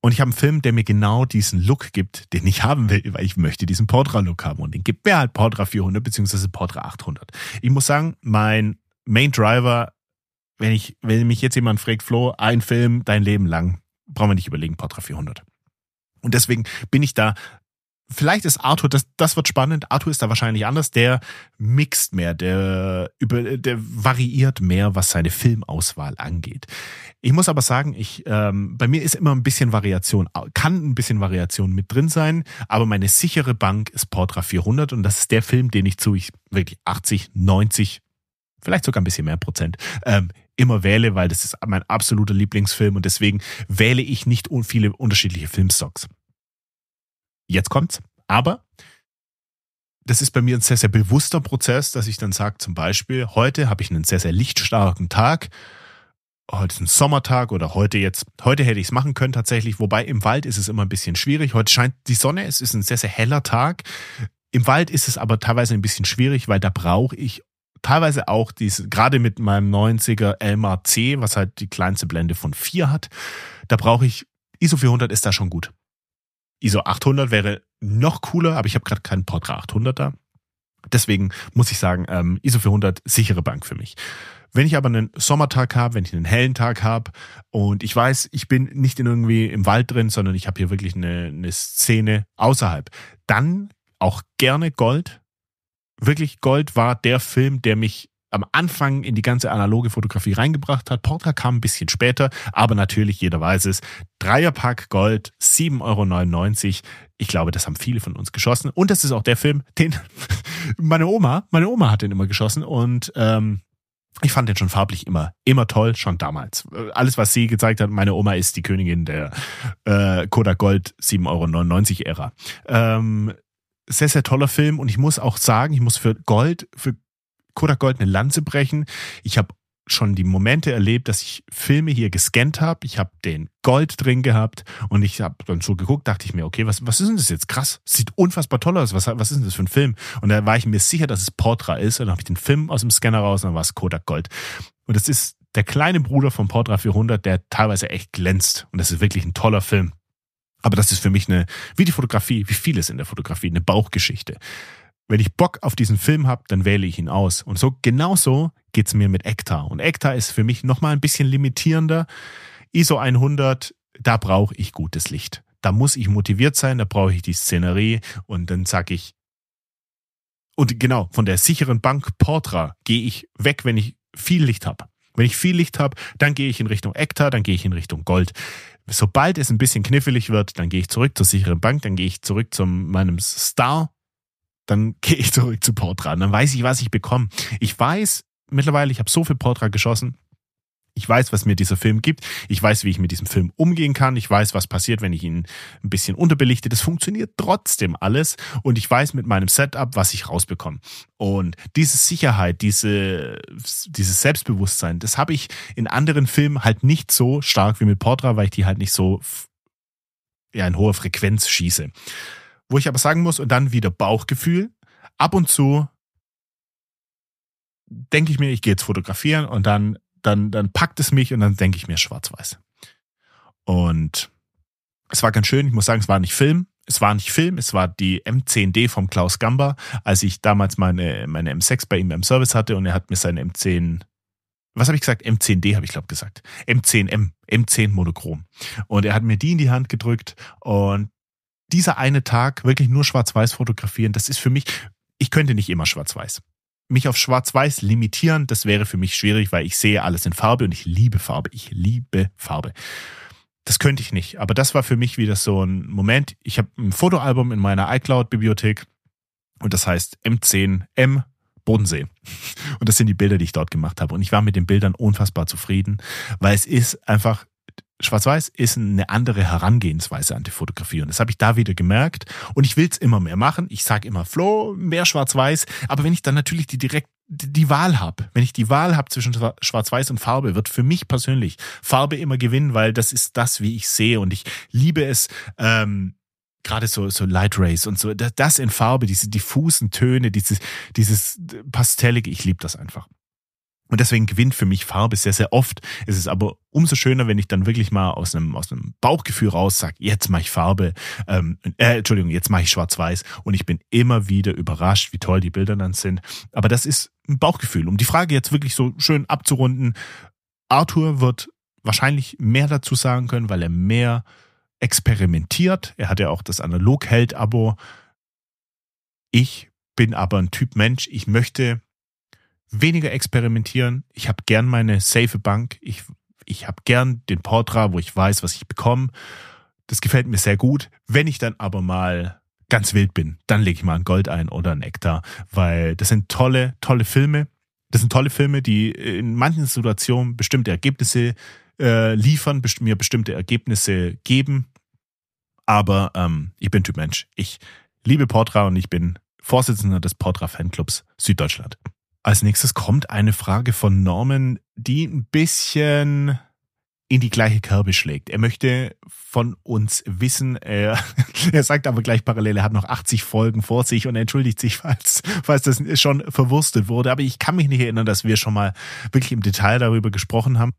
Und ich habe einen Film, der mir genau diesen Look gibt, den ich haben will, weil ich möchte diesen Portra-Look haben. Und den gibt mir halt Portra 400 beziehungsweise Portra 800. Ich muss sagen, mein Main Driver, wenn ich, wenn mich jetzt jemand fragt, Flo, ein Film dein Leben lang, brauchen wir nicht überlegen, Portra 400. Und deswegen bin ich da vielleicht ist Arthur, das, das wird spannend. Arthur ist da wahrscheinlich anders. Der mixt mehr, der, über, der variiert mehr, was seine Filmauswahl angeht. Ich muss aber sagen, ich, ähm, bei mir ist immer ein bisschen Variation, kann ein bisschen Variation mit drin sein, aber meine sichere Bank ist Portra 400 und das ist der Film, den ich zu ich wirklich 80, 90, vielleicht sogar ein bisschen mehr Prozent, ähm, immer wähle, weil das ist mein absoluter Lieblingsfilm und deswegen wähle ich nicht viele unterschiedliche Filmstocks jetzt kommt's. Aber das ist bei mir ein sehr, sehr bewusster Prozess, dass ich dann sage, zum Beispiel, heute habe ich einen sehr, sehr lichtstarken Tag. Heute ist ein Sommertag oder heute jetzt, heute hätte ich es machen können tatsächlich, wobei im Wald ist es immer ein bisschen schwierig. Heute scheint die Sonne, es ist ein sehr, sehr heller Tag. Im Wald ist es aber teilweise ein bisschen schwierig, weil da brauche ich teilweise auch diese, gerade mit meinem 90er Elmar C, was halt die kleinste Blende von 4 hat, da brauche ich, ISO 400 ist da schon gut. ISO 800 wäre noch cooler, aber ich habe gerade keinen Portra 800 da. Deswegen muss ich sagen, ähm, ISO 400 sichere Bank für mich. Wenn ich aber einen Sommertag habe, wenn ich einen hellen Tag habe und ich weiß, ich bin nicht in irgendwie im Wald drin, sondern ich habe hier wirklich eine, eine Szene außerhalb, dann auch gerne Gold. Wirklich Gold war der Film, der mich am Anfang in die ganze analoge Fotografie reingebracht hat. Portra kam ein bisschen später, aber natürlich, jeder weiß es. Dreierpack Gold, 7,99 Euro. Ich glaube, das haben viele von uns geschossen. Und das ist auch der Film, den [laughs] meine Oma, meine Oma hat den immer geschossen und ähm, ich fand den schon farblich immer, immer toll, schon damals. Alles, was sie gezeigt hat, meine Oma ist die Königin der äh, Kodak Gold 7,99 Euro Ära. Ähm, sehr, sehr toller Film und ich muss auch sagen, ich muss für Gold, für Kodak Gold eine Lanze brechen. Ich habe schon die Momente erlebt, dass ich Filme hier gescannt habe. Ich habe den Gold drin gehabt und ich habe dann so geguckt, dachte ich mir, okay, was, was ist denn das jetzt? Krass, sieht unfassbar toll aus. Was, was ist denn das für ein Film? Und da war ich mir sicher, dass es Portra ist. Und dann habe ich den Film aus dem Scanner raus und dann war es Kodak Gold. Und das ist der kleine Bruder von Portra 400, der teilweise echt glänzt. Und das ist wirklich ein toller Film. Aber das ist für mich eine, wie die Fotografie, wie vieles in der Fotografie, eine Bauchgeschichte. Wenn ich Bock auf diesen Film habe, dann wähle ich ihn aus. Und so genauso geht's mir mit Ekta. Und Ekta ist für mich nochmal ein bisschen limitierender. ISO 100, da brauche ich gutes Licht. Da muss ich motiviert sein, da brauche ich die Szenerie und dann sag ich, und genau, von der sicheren Bank Portra gehe ich weg, wenn ich viel Licht habe. Wenn ich viel Licht habe, dann gehe ich in Richtung Ekta, dann gehe ich in Richtung Gold. Sobald es ein bisschen knifflig wird, dann gehe ich zurück zur sicheren Bank, dann gehe ich zurück zu meinem Star, dann [laughs] gehe ich zurück zu Portra. Dann weiß ich, was ich bekomme. Ich weiß mittlerweile, ich habe so viel Portra geschossen, ich weiß, was mir dieser Film gibt. Ich weiß, wie ich mit diesem Film umgehen kann. Ich weiß, was passiert, wenn ich ihn ein bisschen unterbelichte. Das funktioniert trotzdem alles. Und ich weiß mit meinem Setup, was ich rausbekomme. Und diese Sicherheit, diese, dieses Selbstbewusstsein, das habe ich in anderen Filmen halt nicht so stark wie mit Portra, weil ich die halt nicht so ja, in hoher Frequenz schieße. Wo ich aber sagen muss, und dann wieder Bauchgefühl. Ab und zu denke ich mir, ich gehe jetzt fotografieren und dann dann, dann packt es mich und dann denke ich mir schwarz-weiß. Und es war ganz schön. Ich muss sagen, es war nicht Film. Es war nicht Film, es war die M10D vom Klaus Gamba, als ich damals meine, meine M6 bei ihm im Service hatte und er hat mir seine M10, was habe ich gesagt? M10D habe ich glaube gesagt. M10M, M10 Monochrom. Und er hat mir die in die Hand gedrückt und dieser eine Tag wirklich nur schwarz-weiß fotografieren, das ist für mich, ich könnte nicht immer schwarz-weiß mich auf Schwarz-Weiß limitieren, das wäre für mich schwierig, weil ich sehe alles in Farbe und ich liebe Farbe. Ich liebe Farbe. Das könnte ich nicht. Aber das war für mich wieder so ein Moment. Ich habe ein Fotoalbum in meiner iCloud-Bibliothek und das heißt M10M Bodensee. Und das sind die Bilder, die ich dort gemacht habe. Und ich war mit den Bildern unfassbar zufrieden, weil es ist einfach Schwarz-Weiß ist eine andere Herangehensweise an die Fotografie. Und das habe ich da wieder gemerkt. Und ich will es immer mehr machen. Ich sage immer, Flo, mehr Schwarz-Weiß. Aber wenn ich dann natürlich die direkt die Wahl habe, wenn ich die Wahl habe zwischen Schwarz-Weiß und Farbe, wird für mich persönlich Farbe immer gewinnen, weil das ist das, wie ich sehe. Und ich liebe es, ähm, gerade so, so Light Rays und so, das in Farbe, diese diffusen Töne, dieses, dieses Pastellige, ich liebe das einfach. Und deswegen gewinnt für mich Farbe sehr, sehr oft. Es ist aber umso schöner, wenn ich dann wirklich mal aus einem, aus einem Bauchgefühl raus sage, jetzt mache ich Farbe, ähm, äh, Entschuldigung, jetzt mache ich Schwarz-Weiß. Und ich bin immer wieder überrascht, wie toll die Bilder dann sind. Aber das ist ein Bauchgefühl. Um die Frage jetzt wirklich so schön abzurunden, Arthur wird wahrscheinlich mehr dazu sagen können, weil er mehr experimentiert. Er hat ja auch das Analog-Held-Abo. Ich bin aber ein Typ Mensch. Ich möchte weniger experimentieren. Ich habe gern meine safe Bank. Ich, ich habe gern den Portra, wo ich weiß, was ich bekomme. Das gefällt mir sehr gut. Wenn ich dann aber mal ganz wild bin, dann lege ich mal ein Gold ein oder ein Ektar, weil das sind tolle, tolle Filme. Das sind tolle Filme, die in manchen Situationen bestimmte Ergebnisse äh, liefern, best mir bestimmte Ergebnisse geben. Aber ähm, ich bin Typ Mensch. Ich liebe Portra und ich bin Vorsitzender des Portra Fanclubs Süddeutschland. Als nächstes kommt eine Frage von Norman, die ein bisschen in die gleiche Kerbe schlägt. Er möchte von uns wissen, er, [laughs] er sagt aber gleich parallel, er hat noch 80 Folgen vor sich und entschuldigt sich, falls, falls das schon verwurstet wurde. Aber ich kann mich nicht erinnern, dass wir schon mal wirklich im Detail darüber gesprochen haben.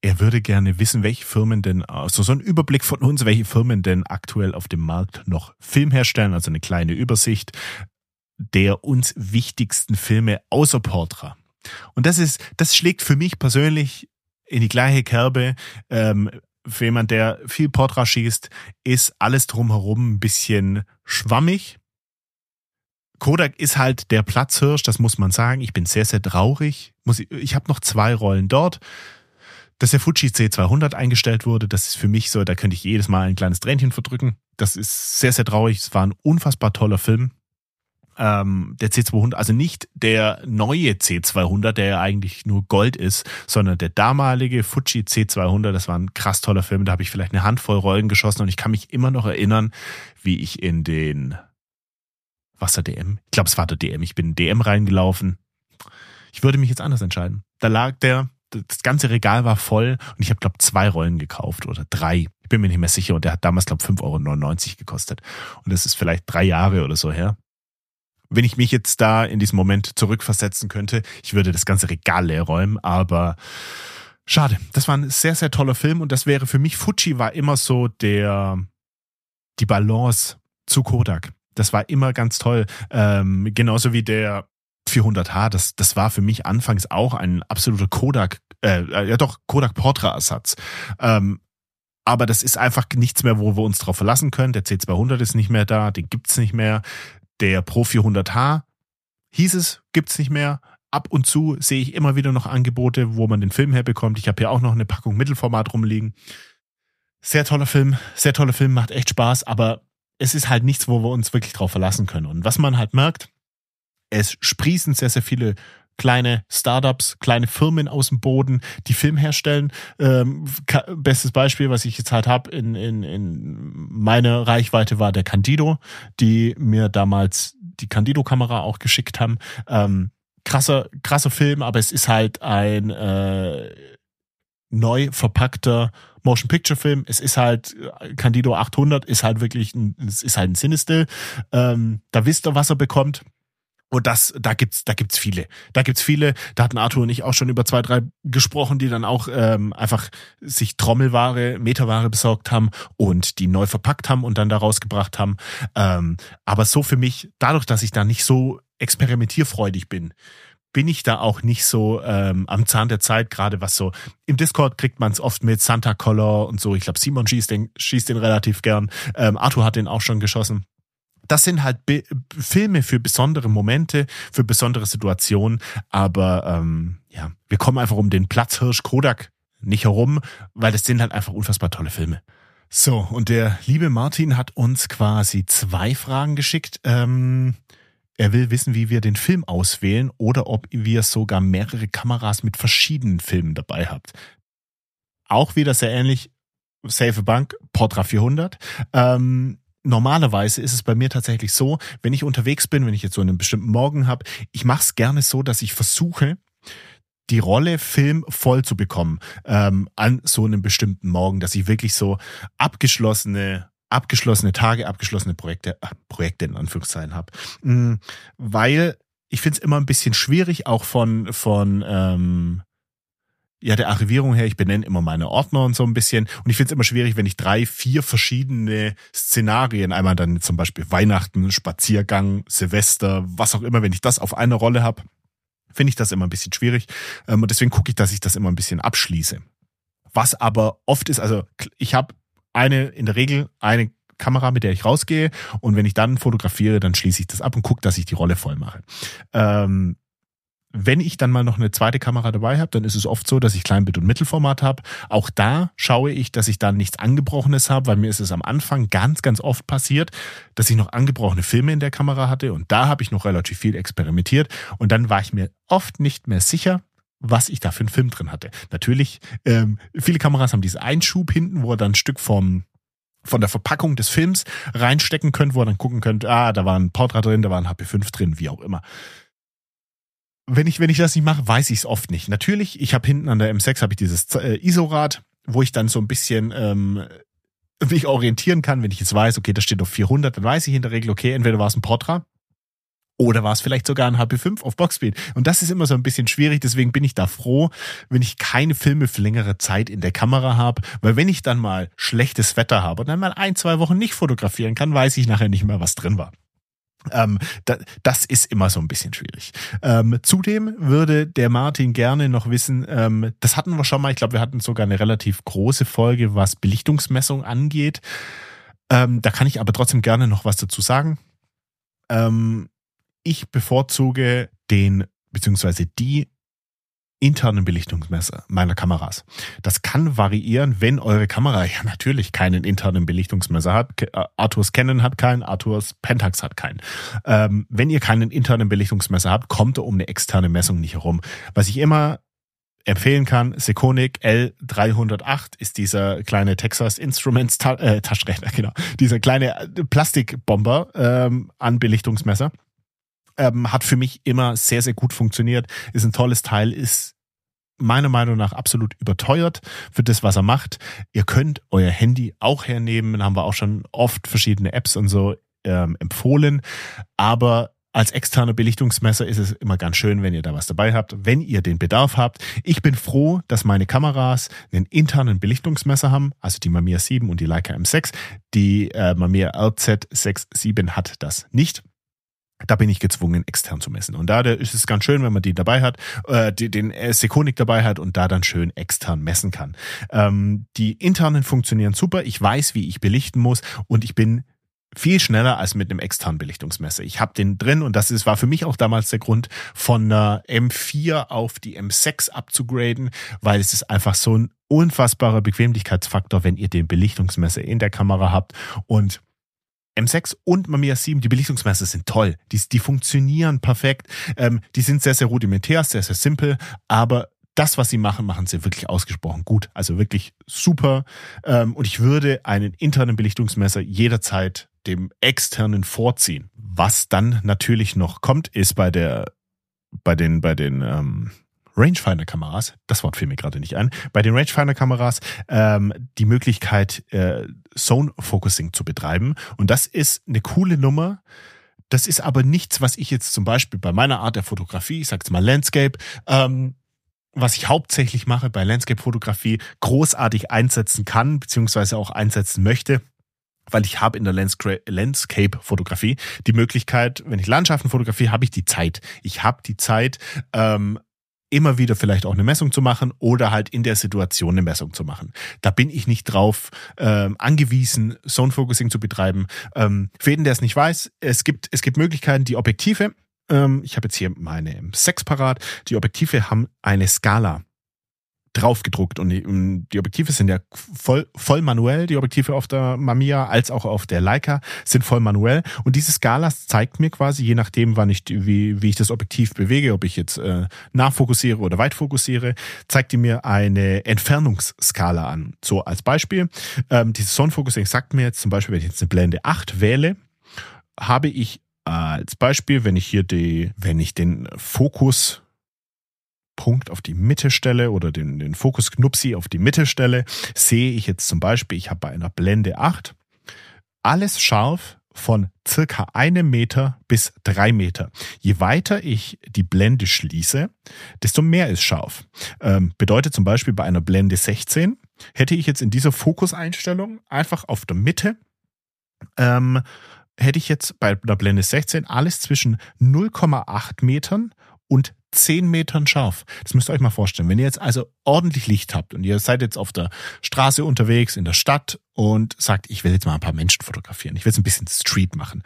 Er würde gerne wissen, welche Firmen denn, also so ein Überblick von uns, welche Firmen denn aktuell auf dem Markt noch Film herstellen, also eine kleine Übersicht der uns wichtigsten Filme außer Portra. Und das ist, das schlägt für mich persönlich in die gleiche Kerbe. Ähm, für jemand, der viel Portra schießt, ist alles drumherum ein bisschen schwammig. Kodak ist halt der Platzhirsch, das muss man sagen. Ich bin sehr, sehr traurig. Muss ich ich habe noch zwei Rollen dort. Dass der Fuji C200 eingestellt wurde, das ist für mich so, da könnte ich jedes Mal ein kleines Tränchen verdrücken. Das ist sehr, sehr traurig. Es war ein unfassbar toller Film ähm, der C200, also nicht der neue C200, der ja eigentlich nur Gold ist, sondern der damalige Fuji C200, das war ein krass toller Film, da habe ich vielleicht eine Handvoll Rollen geschossen und ich kann mich immer noch erinnern, wie ich in den was der DM? Ich glaube, es war der DM. Ich bin in DM reingelaufen. Ich würde mich jetzt anders entscheiden. Da lag der, das ganze Regal war voll und ich habe, glaube zwei Rollen gekauft oder drei. Ich bin mir nicht mehr sicher und der hat damals, glaube 5,99 Euro gekostet. Und das ist vielleicht drei Jahre oder so her. Wenn ich mich jetzt da in diesem Moment zurückversetzen könnte, ich würde das ganze Regal leer räumen, aber schade. Das war ein sehr, sehr toller Film und das wäre für mich, Fuji war immer so der, die Balance zu Kodak. Das war immer ganz toll. Ähm, genauso wie der 400H, das, das war für mich anfangs auch ein absoluter Kodak, äh, ja doch, Kodak Portra-Ersatz. Ähm, aber das ist einfach nichts mehr, wo wir uns drauf verlassen können. Der C200 ist nicht mehr da, den gibt's nicht mehr. Der Pro 400H hieß es, gibt's nicht mehr. Ab und zu sehe ich immer wieder noch Angebote, wo man den Film herbekommt. Ich habe hier auch noch eine Packung Mittelformat rumliegen. Sehr toller Film, sehr toller Film, macht echt Spaß, aber es ist halt nichts, wo wir uns wirklich drauf verlassen können. Und was man halt merkt, es sprießen sehr, sehr viele kleine Startups, kleine Firmen aus dem Boden, die Film herstellen. Ähm, bestes Beispiel, was ich jetzt halt habe in, in, in meiner Reichweite war der Candido, die mir damals die Candido-Kamera auch geschickt haben. Ähm, krasser, krasser Film, aber es ist halt ein äh, neu verpackter Motion Picture Film. Es ist halt Candido 800 ist halt wirklich ein, es ist halt ein Cinestill. Ähm, da wisst ihr, was er bekommt. Und das, da gibt's, da gibt's viele. Da gibt's viele. Da hatten Arthur und ich auch schon über zwei, drei gesprochen, die dann auch ähm, einfach sich Trommelware, Meterware besorgt haben und die neu verpackt haben und dann da rausgebracht haben. Ähm, aber so für mich, dadurch, dass ich da nicht so experimentierfreudig bin, bin ich da auch nicht so ähm, am Zahn der Zeit, gerade was so im Discord kriegt man es oft mit Santa Color und so. Ich glaube, Simon schießt den, schießt den relativ gern. Ähm, Arthur hat den auch schon geschossen das sind halt Be Filme für besondere Momente, für besondere Situationen. Aber ähm, ja, wir kommen einfach um den Platzhirsch Kodak nicht herum, weil das sind halt einfach unfassbar tolle Filme. So, und der liebe Martin hat uns quasi zwei Fragen geschickt. Ähm, er will wissen, wie wir den Film auswählen oder ob ihr sogar mehrere Kameras mit verschiedenen Filmen dabei habt. Auch wieder sehr ähnlich. Safe Bank, Portra 400. Ähm, normalerweise ist es bei mir tatsächlich so, wenn ich unterwegs bin, wenn ich jetzt so einen bestimmten Morgen habe, ich mache es gerne so, dass ich versuche, die Rolle Film voll zu bekommen ähm, an so einem bestimmten Morgen, dass ich wirklich so abgeschlossene abgeschlossene Tage, abgeschlossene Projekte, äh, Projekte in Anführungszeichen habe, mhm, weil ich finde es immer ein bisschen schwierig, auch von von ähm, ja, der Archivierung her, ich benenne immer meine Ordner und so ein bisschen. Und ich finde es immer schwierig, wenn ich drei, vier verschiedene Szenarien, einmal dann zum Beispiel Weihnachten, Spaziergang, Silvester, was auch immer, wenn ich das auf einer Rolle habe, finde ich das immer ein bisschen schwierig. Ähm, und deswegen gucke ich, dass ich das immer ein bisschen abschließe. Was aber oft ist, also ich habe eine, in der Regel eine Kamera, mit der ich rausgehe. Und wenn ich dann fotografiere, dann schließe ich das ab und gucke, dass ich die Rolle voll mache. Ähm, wenn ich dann mal noch eine zweite Kamera dabei habe, dann ist es oft so, dass ich Kleinbild- und Mittelformat habe. Auch da schaue ich, dass ich dann nichts Angebrochenes habe, weil mir ist es am Anfang ganz, ganz oft passiert, dass ich noch angebrochene Filme in der Kamera hatte und da habe ich noch relativ viel experimentiert und dann war ich mir oft nicht mehr sicher, was ich da für einen Film drin hatte. Natürlich, ähm, viele Kameras haben diesen Einschub hinten, wo er dann ein Stück vom von der Verpackung des Films reinstecken könnt, wo ihr dann gucken könnt, ah, da war ein Portrait drin, da war ein HP5 drin, wie auch immer wenn ich, wenn ich das nicht mache, weiß ich es oft nicht. Natürlich, ich habe hinten an der M6 habe ich dieses äh, ISO-Rad, wo ich dann so ein bisschen ähm, mich orientieren kann, wenn ich jetzt weiß, okay, das steht auf 400, dann weiß ich in der Regel, okay, entweder war es ein Portra oder war es vielleicht sogar ein HP5 auf Boxspeed. Und das ist immer so ein bisschen schwierig, deswegen bin ich da froh, wenn ich keine Filme für längere Zeit in der Kamera habe, weil wenn ich dann mal schlechtes Wetter habe und dann mal ein, zwei Wochen nicht fotografieren kann, weiß ich nachher nicht mehr, was drin war. Ähm, da, das ist immer so ein bisschen schwierig. Ähm, zudem würde der Martin gerne noch wissen, ähm, das hatten wir schon mal, ich glaube, wir hatten sogar eine relativ große Folge, was Belichtungsmessung angeht. Ähm, da kann ich aber trotzdem gerne noch was dazu sagen. Ähm, ich bevorzuge den, beziehungsweise die internen Belichtungsmesser meiner Kameras. Das kann variieren, wenn eure Kamera ja natürlich keinen internen Belichtungsmesser hat. Äh, Arthurs Canon hat keinen, Arthurs Pentax hat keinen. Ähm, wenn ihr keinen internen Belichtungsmesser habt, kommt ihr um eine externe Messung nicht herum. Was ich immer empfehlen kann, Sekonic L308 ist dieser kleine Texas Instruments Ta äh, Taschenrechner, [laughs] genau. Dieser kleine äh, Plastikbomber ähm, an Belichtungsmesser ähm, hat für mich immer sehr, sehr gut funktioniert. Ist ein tolles Teil, ist meiner Meinung nach absolut überteuert für das, was er macht. Ihr könnt euer Handy auch hernehmen, haben wir auch schon oft verschiedene Apps und so ähm, empfohlen. Aber als externer Belichtungsmesser ist es immer ganz schön, wenn ihr da was dabei habt, wenn ihr den Bedarf habt. Ich bin froh, dass meine Kameras einen internen Belichtungsmesser haben, also die Mamiya 7 und die Leica M6. Die äh, Mamiya RZ67 hat das nicht. Da bin ich gezwungen, extern zu messen. Und da ist es ganz schön, wenn man die dabei hat, äh, die, den Sekonik dabei hat und da dann schön extern messen kann. Ähm, die internen funktionieren super. Ich weiß, wie ich belichten muss und ich bin viel schneller als mit einem externen Belichtungsmesser. Ich habe den drin und das ist, war für mich auch damals der Grund, von einer M4 auf die M6 abzugraden, weil es ist einfach so ein unfassbarer Bequemlichkeitsfaktor, wenn ihr den Belichtungsmesser in der Kamera habt und M6 und Mamiya 7, die Belichtungsmesser sind toll. Die, die funktionieren perfekt. Ähm, die sind sehr, sehr rudimentär, sehr, sehr simpel, aber das, was sie machen, machen sie wirklich ausgesprochen gut. Also wirklich super. Ähm, und ich würde einen internen Belichtungsmesser jederzeit dem externen vorziehen. Was dann natürlich noch kommt, ist bei der, bei den, bei den ähm, Rangefinder-Kameras, das Wort fiel mir gerade nicht ein, bei den Rangefinder-Kameras ähm, die Möglichkeit, äh, Zone-Focusing zu betreiben. Und das ist eine coole Nummer. Das ist aber nichts, was ich jetzt zum Beispiel bei meiner Art der Fotografie, ich sag's mal Landscape, ähm, was ich hauptsächlich mache bei Landscape-Fotografie, großartig einsetzen kann, beziehungsweise auch einsetzen möchte weil ich habe in der Landscape-Fotografie die Möglichkeit, wenn ich Landschaften fotografiere, habe ich die Zeit. Ich habe die Zeit, ähm, immer wieder vielleicht auch eine Messung zu machen oder halt in der Situation eine Messung zu machen. Da bin ich nicht drauf ähm, angewiesen, Zone Focusing zu betreiben. Ähm, für jeden, der es nicht weiß, es gibt, es gibt Möglichkeiten, die Objektive, ähm, ich habe jetzt hier meine M6 parat, die Objektive haben eine Skala draufgedruckt. Und die, die, Objektive sind ja voll, voll manuell, die Objektive auf der Mamiya als auch auf der Leica sind voll manuell. Und diese Skala zeigt mir quasi, je nachdem, wann ich, wie, wie ich das Objektiv bewege, ob ich jetzt äh, nachfokussiere oder weit fokussiere, zeigt die mir eine Entfernungsskala an. So als Beispiel, ähm, dieses Sonnenfocusing sagt mir jetzt zum Beispiel, wenn ich jetzt eine Blende 8 wähle, habe ich als Beispiel, wenn ich hier die, wenn ich den Fokus Punkt auf die Mitte stelle oder den, den Fokus-Knupsi auf die Mitte stelle, sehe ich jetzt zum Beispiel, ich habe bei einer Blende 8 alles scharf von circa einem Meter bis drei Meter. Je weiter ich die Blende schließe, desto mehr ist scharf. Ähm, bedeutet zum Beispiel bei einer Blende 16 hätte ich jetzt in dieser Fokuseinstellung einfach auf der Mitte ähm, hätte ich jetzt bei der Blende 16 alles zwischen 0,8 Metern und 10 Metern scharf. Das müsst ihr euch mal vorstellen. Wenn ihr jetzt also ordentlich Licht habt und ihr seid jetzt auf der Straße unterwegs, in der Stadt und sagt, ich will jetzt mal ein paar Menschen fotografieren, ich will jetzt ein bisschen Street machen.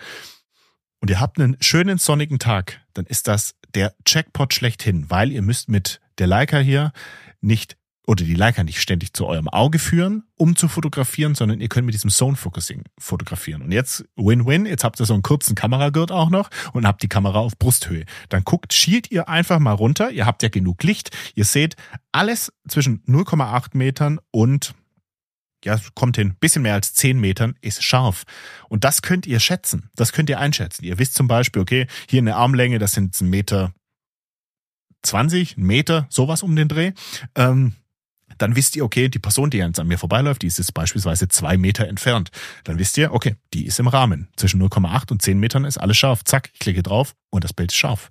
Und ihr habt einen schönen sonnigen Tag, dann ist das der Jackpot schlechthin, weil ihr müsst mit der Leica hier nicht oder die Leica nicht ständig zu eurem Auge führen, um zu fotografieren, sondern ihr könnt mit diesem Zone Focusing fotografieren. Und jetzt Win-Win, jetzt habt ihr so einen kurzen Kameragurt auch noch und habt die Kamera auf Brusthöhe. Dann guckt, schielt ihr einfach mal runter, ihr habt ja genug Licht, ihr seht alles zwischen 0,8 Metern und ja, kommt hin, bisschen mehr als 10 Metern ist scharf. Und das könnt ihr schätzen, das könnt ihr einschätzen. Ihr wisst zum Beispiel, okay, hier eine Armlänge, das sind ein Meter 20, ein Meter, sowas um den Dreh. Ähm, dann wisst ihr, okay, die Person, die jetzt an mir vorbeiläuft, die ist jetzt beispielsweise zwei Meter entfernt. Dann wisst ihr, okay, die ist im Rahmen. Zwischen 0,8 und 10 Metern ist alles scharf. Zack, ich klicke drauf und das Bild ist scharf.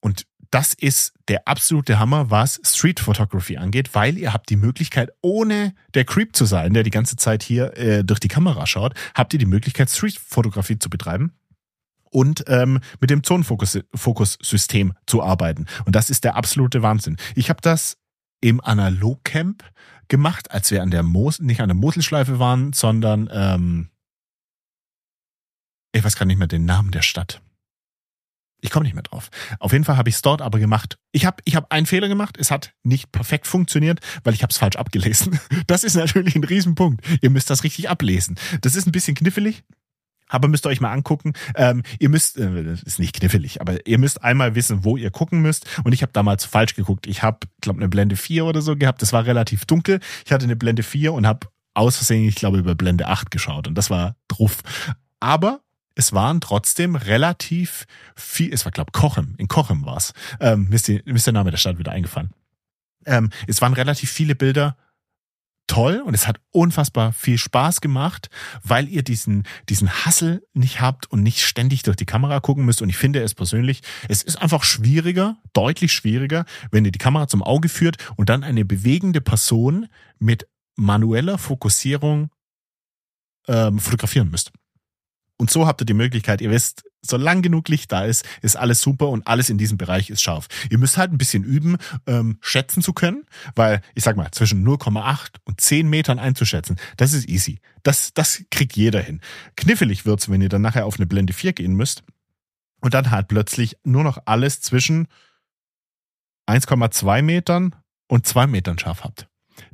Und das ist der absolute Hammer, was Street Photography angeht, weil ihr habt die Möglichkeit, ohne der Creep zu sein, der die ganze Zeit hier äh, durch die Kamera schaut, habt ihr die Möglichkeit, Street Fotografie zu betreiben und ähm, mit dem Zonenfokus-System zu arbeiten. Und das ist der absolute Wahnsinn. Ich habe das im Analogcamp gemacht, als wir an der Mos nicht an der Moselschleife waren, sondern ähm, ich weiß gar nicht mehr den Namen der Stadt. Ich komme nicht mehr drauf. Auf jeden Fall habe ich es dort aber gemacht. Ich habe ich hab einen Fehler gemacht. Es hat nicht perfekt funktioniert, weil ich habe es falsch abgelesen. [laughs] Das ist natürlich ein Riesenpunkt. Ihr müsst das richtig ablesen. Das ist ein bisschen knifflig. Aber müsst ihr euch mal angucken. Ähm, ihr müsst, äh, ist nicht knifflig, aber ihr müsst einmal wissen, wo ihr gucken müsst. Und ich habe damals falsch geguckt. Ich habe, glaube eine Blende 4 oder so gehabt. Das war relativ dunkel. Ich hatte eine Blende 4 und habe aus Versehen, ich glaube, über Blende 8 geschaut. Und das war druff. Aber es waren trotzdem relativ viel, es war, glaube Kochem, in Kochem war's. Ähm, mir, ist die, mir ist der Name der Stadt wieder eingefallen. Ähm, es waren relativ viele Bilder toll und es hat unfassbar viel Spaß gemacht, weil ihr diesen, diesen Hassel nicht habt und nicht ständig durch die Kamera gucken müsst. Und ich finde es persönlich, es ist einfach schwieriger, deutlich schwieriger, wenn ihr die Kamera zum Auge führt und dann eine bewegende Person mit manueller Fokussierung ähm, fotografieren müsst. Und so habt ihr die Möglichkeit, ihr wisst, solange genug Licht da ist, ist alles super und alles in diesem Bereich ist scharf. Ihr müsst halt ein bisschen üben, ähm, schätzen zu können, weil ich sag mal, zwischen 0,8 und 10 Metern einzuschätzen, das ist easy. Das, das kriegt jeder hin. Knifflig wird's, wenn ihr dann nachher auf eine Blende 4 gehen müsst und dann halt plötzlich nur noch alles zwischen 1,2 Metern und 2 Metern scharf habt.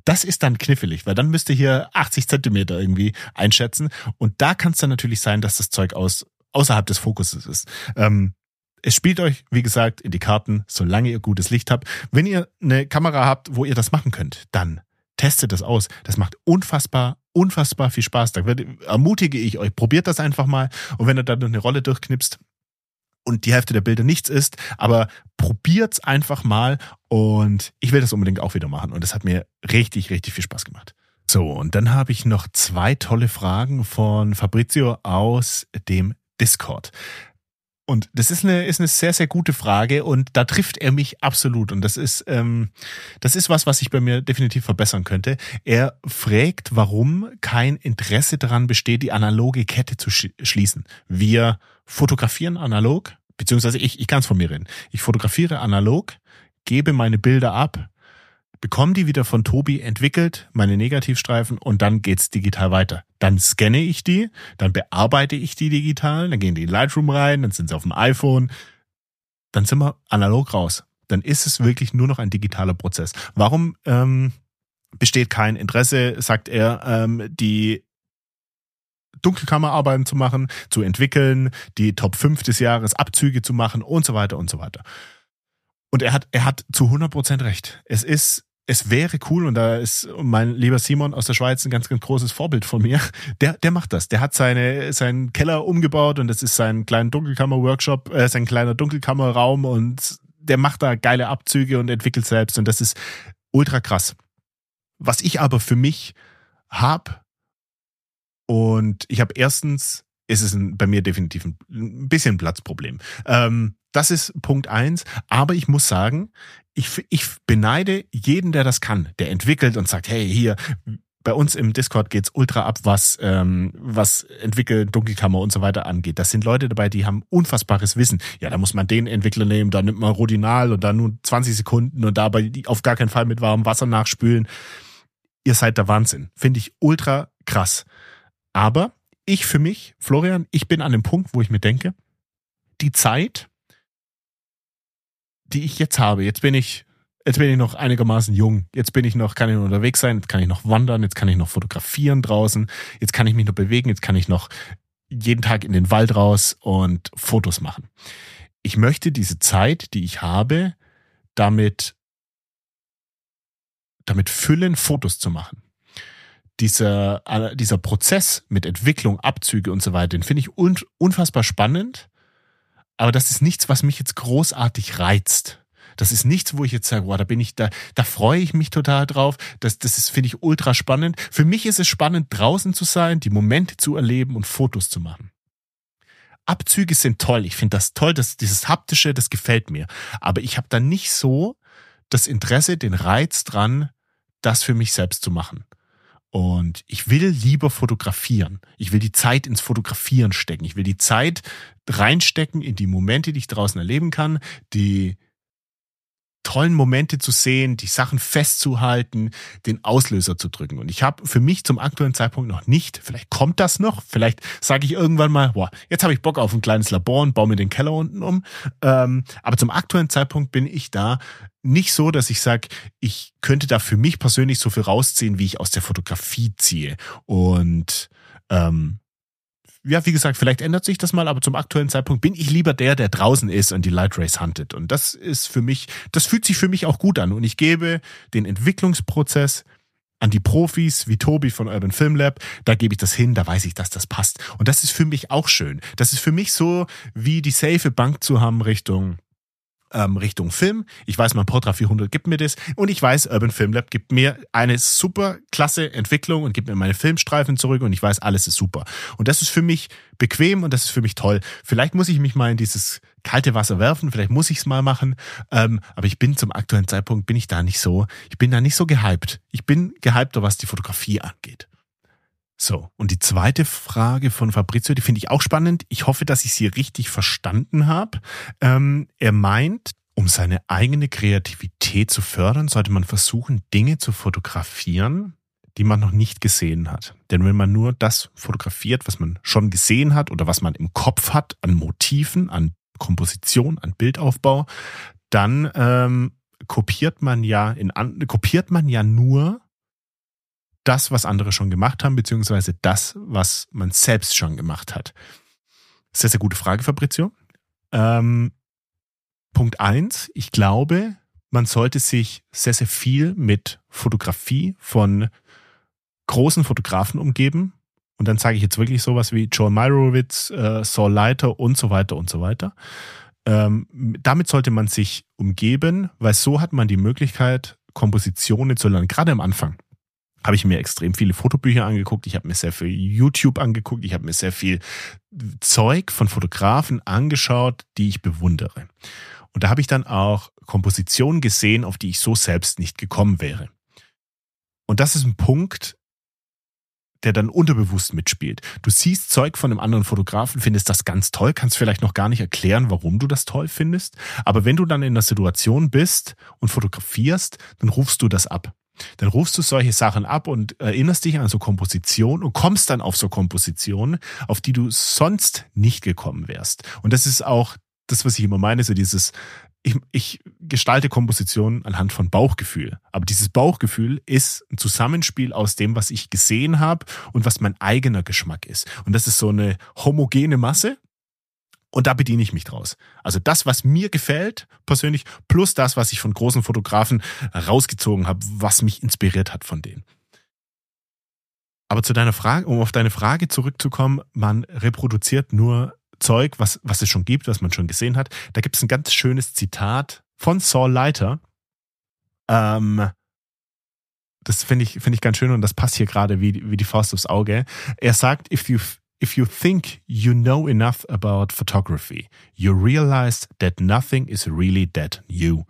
Das ist dann knifflig, weil dann müsst ihr hier 80 Zentimeter irgendwie einschätzen. Und da kann es dann natürlich sein, dass das Zeug aus, außerhalb des Fokuses ist. Ähm, es spielt euch, wie gesagt, in die Karten, solange ihr gutes Licht habt. Wenn ihr eine Kamera habt, wo ihr das machen könnt, dann testet das aus. Das macht unfassbar, unfassbar viel Spaß. Da ermutige ich euch, probiert das einfach mal. Und wenn ihr dann eine Rolle durchknipst, und die Hälfte der Bilder nichts ist, aber probiert's einfach mal und ich will das unbedingt auch wieder machen und es hat mir richtig, richtig viel Spaß gemacht. So, und dann habe ich noch zwei tolle Fragen von Fabrizio aus dem Discord. Und das ist eine, ist eine sehr, sehr gute Frage und da trifft er mich absolut. Und das ist, ähm, das ist was, was ich bei mir definitiv verbessern könnte. Er fragt, warum kein Interesse daran besteht, die analoge Kette zu schließen. Wir fotografieren analog, beziehungsweise ich, ich kann es von mir reden. Ich fotografiere analog, gebe meine Bilder ab, bekomme die wieder von Tobi entwickelt, meine Negativstreifen und dann geht's digital weiter. Dann scanne ich die, dann bearbeite ich die digital, dann gehen die in Lightroom rein, dann sind sie auf dem iPhone, dann sind wir analog raus. Dann ist es wirklich nur noch ein digitaler Prozess. Warum ähm, besteht kein Interesse, sagt er, ähm, die Dunkelkammerarbeiten zu machen, zu entwickeln, die Top 5 des Jahres Abzüge zu machen und so weiter und so weiter. Und er hat, er hat zu 100 Prozent recht. Es ist, es wäre cool und da ist mein lieber Simon aus der Schweiz ein ganz, ganz großes Vorbild von mir. Der, der macht das. Der hat seine, seinen Keller umgebaut und das ist sein kleiner Dunkelkammer-Workshop, äh, sein kleiner Dunkelkammerraum und der macht da geile Abzüge und entwickelt selbst und das ist ultra krass. Was ich aber für mich hab und ich habe erstens, ist es ein, bei mir definitiv ein, ein bisschen Platzproblem. Ähm, das ist Punkt eins. Aber ich muss sagen, ich, ich beneide jeden, der das kann, der entwickelt und sagt, hey, hier, bei uns im Discord geht's ultra ab, was, ähm, was entwickeln, Dunkelkammer und so weiter angeht. Das sind Leute dabei, die haben unfassbares Wissen. Ja, da muss man den Entwickler nehmen, da nimmt man Rodinal und dann nur 20 Sekunden und dabei auf gar keinen Fall mit warmem Wasser nachspülen. Ihr seid der Wahnsinn. Finde ich ultra krass. Aber ich für mich, Florian, ich bin an dem Punkt, wo ich mir denke, die Zeit, die ich jetzt habe, jetzt bin ich, jetzt bin ich noch einigermaßen jung, jetzt bin ich noch, kann ich noch unterwegs sein, jetzt kann ich noch wandern, jetzt kann ich noch fotografieren draußen, jetzt kann ich mich noch bewegen, jetzt kann ich noch jeden Tag in den Wald raus und Fotos machen. Ich möchte diese Zeit, die ich habe, damit, damit füllen, Fotos zu machen dieser, dieser Prozess mit Entwicklung, Abzüge und so weiter, den finde ich un unfassbar spannend. Aber das ist nichts, was mich jetzt großartig reizt. Das ist nichts, wo ich jetzt sage, wow, da bin ich, da, da freue ich mich total drauf. Das, das ist, finde ich, ultra spannend. Für mich ist es spannend, draußen zu sein, die Momente zu erleben und Fotos zu machen. Abzüge sind toll. Ich finde das toll, dass dieses haptische, das gefällt mir. Aber ich habe da nicht so das Interesse, den Reiz dran, das für mich selbst zu machen. Und ich will lieber fotografieren. Ich will die Zeit ins Fotografieren stecken. Ich will die Zeit reinstecken in die Momente, die ich draußen erleben kann, die tollen Momente zu sehen, die Sachen festzuhalten, den Auslöser zu drücken. Und ich habe für mich zum aktuellen Zeitpunkt noch nicht, vielleicht kommt das noch, vielleicht sage ich irgendwann mal, boah, jetzt habe ich Bock auf ein kleines Labor und baue mir den Keller unten um. Ähm, aber zum aktuellen Zeitpunkt bin ich da nicht so, dass ich sage, ich könnte da für mich persönlich so viel rausziehen, wie ich aus der Fotografie ziehe. Und ähm, ja, wie gesagt, vielleicht ändert sich das mal, aber zum aktuellen Zeitpunkt bin ich lieber der, der draußen ist und die Light Race huntet. Und das ist für mich, das fühlt sich für mich auch gut an. Und ich gebe den Entwicklungsprozess an die Profis wie Tobi von Urban Film Lab, da gebe ich das hin, da weiß ich, dass das passt. Und das ist für mich auch schön. Das ist für mich so, wie die safe Bank zu haben Richtung ähm, Richtung Film. Ich weiß, mein Portra 400 gibt mir das. Und ich weiß, Urban Film Lab gibt mir eine super klasse Entwicklung und gibt mir meine Filmstreifen zurück. Und ich weiß, alles ist super. Und das ist für mich bequem und das ist für mich toll. Vielleicht muss ich mich mal in dieses kalte Wasser werfen, vielleicht muss ich es mal machen. Ähm, aber ich bin zum aktuellen Zeitpunkt, bin ich da nicht so, ich bin da nicht so gehypt. Ich bin gehypter, was die Fotografie angeht. So, und die zweite Frage von Fabrizio, die finde ich auch spannend. Ich hoffe, dass ich sie richtig verstanden habe. Ähm, er meint, um seine eigene Kreativität zu fördern, sollte man versuchen, Dinge zu fotografieren, die man noch nicht gesehen hat. Denn wenn man nur das fotografiert, was man schon gesehen hat oder was man im Kopf hat, an Motiven, an Komposition, an Bildaufbau, dann ähm, kopiert man ja in kopiert man ja nur das, was andere schon gemacht haben, beziehungsweise das, was man selbst schon gemacht hat? Sehr, sehr gute Frage, Fabrizio. Ähm, Punkt eins: Ich glaube, man sollte sich sehr, sehr viel mit Fotografie von großen Fotografen umgeben. Und dann sage ich jetzt wirklich sowas wie Joel Meyerowitz, äh, Saul Leiter und so weiter und so weiter. Ähm, damit sollte man sich umgeben, weil so hat man die Möglichkeit, Kompositionen zu lernen, gerade am Anfang habe ich mir extrem viele Fotobücher angeguckt, ich habe mir sehr viel YouTube angeguckt, ich habe mir sehr viel Zeug von Fotografen angeschaut, die ich bewundere. Und da habe ich dann auch Kompositionen gesehen, auf die ich so selbst nicht gekommen wäre. Und das ist ein Punkt, der dann unterbewusst mitspielt. Du siehst Zeug von einem anderen Fotografen, findest das ganz toll, kannst vielleicht noch gar nicht erklären, warum du das toll findest. Aber wenn du dann in der Situation bist und fotografierst, dann rufst du das ab. Dann rufst du solche Sachen ab und erinnerst dich an so Kompositionen und kommst dann auf so Kompositionen, auf die du sonst nicht gekommen wärst. Und das ist auch das, was ich immer meine, so dieses, ich, ich gestalte Kompositionen anhand von Bauchgefühl. Aber dieses Bauchgefühl ist ein Zusammenspiel aus dem, was ich gesehen habe und was mein eigener Geschmack ist. Und das ist so eine homogene Masse. Und da bediene ich mich draus. Also das, was mir gefällt persönlich, plus das, was ich von großen Fotografen rausgezogen habe, was mich inspiriert hat von denen. Aber zu deiner Frage, um auf deine Frage zurückzukommen, man reproduziert nur Zeug, was, was es schon gibt, was man schon gesehen hat. Da gibt es ein ganz schönes Zitat von Saul Leiter. Ähm, das finde ich, finde ich ganz schön und das passt hier gerade wie, wie die Faust aufs Auge. Er sagt, if you If you think you know enough about photography, you realize that nothing is really that new.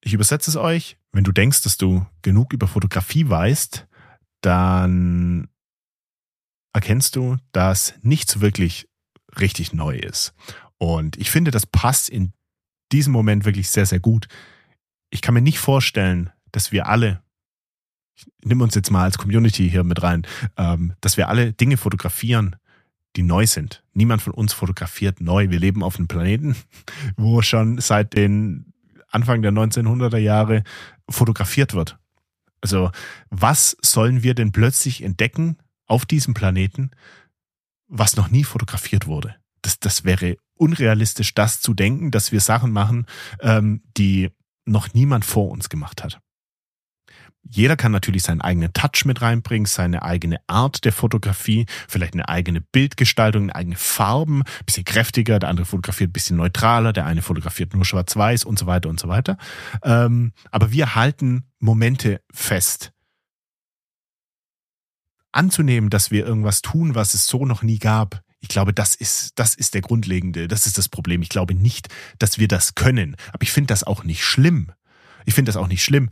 Ich übersetze es euch. Wenn du denkst, dass du genug über Fotografie weißt, dann erkennst du, dass nichts wirklich richtig neu ist. Und ich finde, das passt in diesem Moment wirklich sehr, sehr gut. Ich kann mir nicht vorstellen, dass wir alle nehme uns jetzt mal als Community hier mit rein, ähm, dass wir alle Dinge fotografieren, die neu sind. Niemand von uns fotografiert neu. Wir leben auf einem Planeten, [laughs] wo schon seit den Anfang der 1900er Jahre fotografiert wird. Also was sollen wir denn plötzlich entdecken auf diesem Planeten, was noch nie fotografiert wurde? Das, das wäre unrealistisch, das zu denken, dass wir Sachen machen, ähm, die noch niemand vor uns gemacht hat. Jeder kann natürlich seinen eigenen Touch mit reinbringen, seine eigene Art der Fotografie, vielleicht eine eigene Bildgestaltung, eine eigene Farben, bisschen kräftiger, der andere fotografiert bisschen neutraler, der eine fotografiert nur schwarz-weiß und so weiter und so weiter. Ähm, aber wir halten Momente fest. Anzunehmen, dass wir irgendwas tun, was es so noch nie gab, ich glaube, das ist, das ist der grundlegende, das ist das Problem. Ich glaube nicht, dass wir das können. Aber ich finde das auch nicht schlimm. Ich finde das auch nicht schlimm.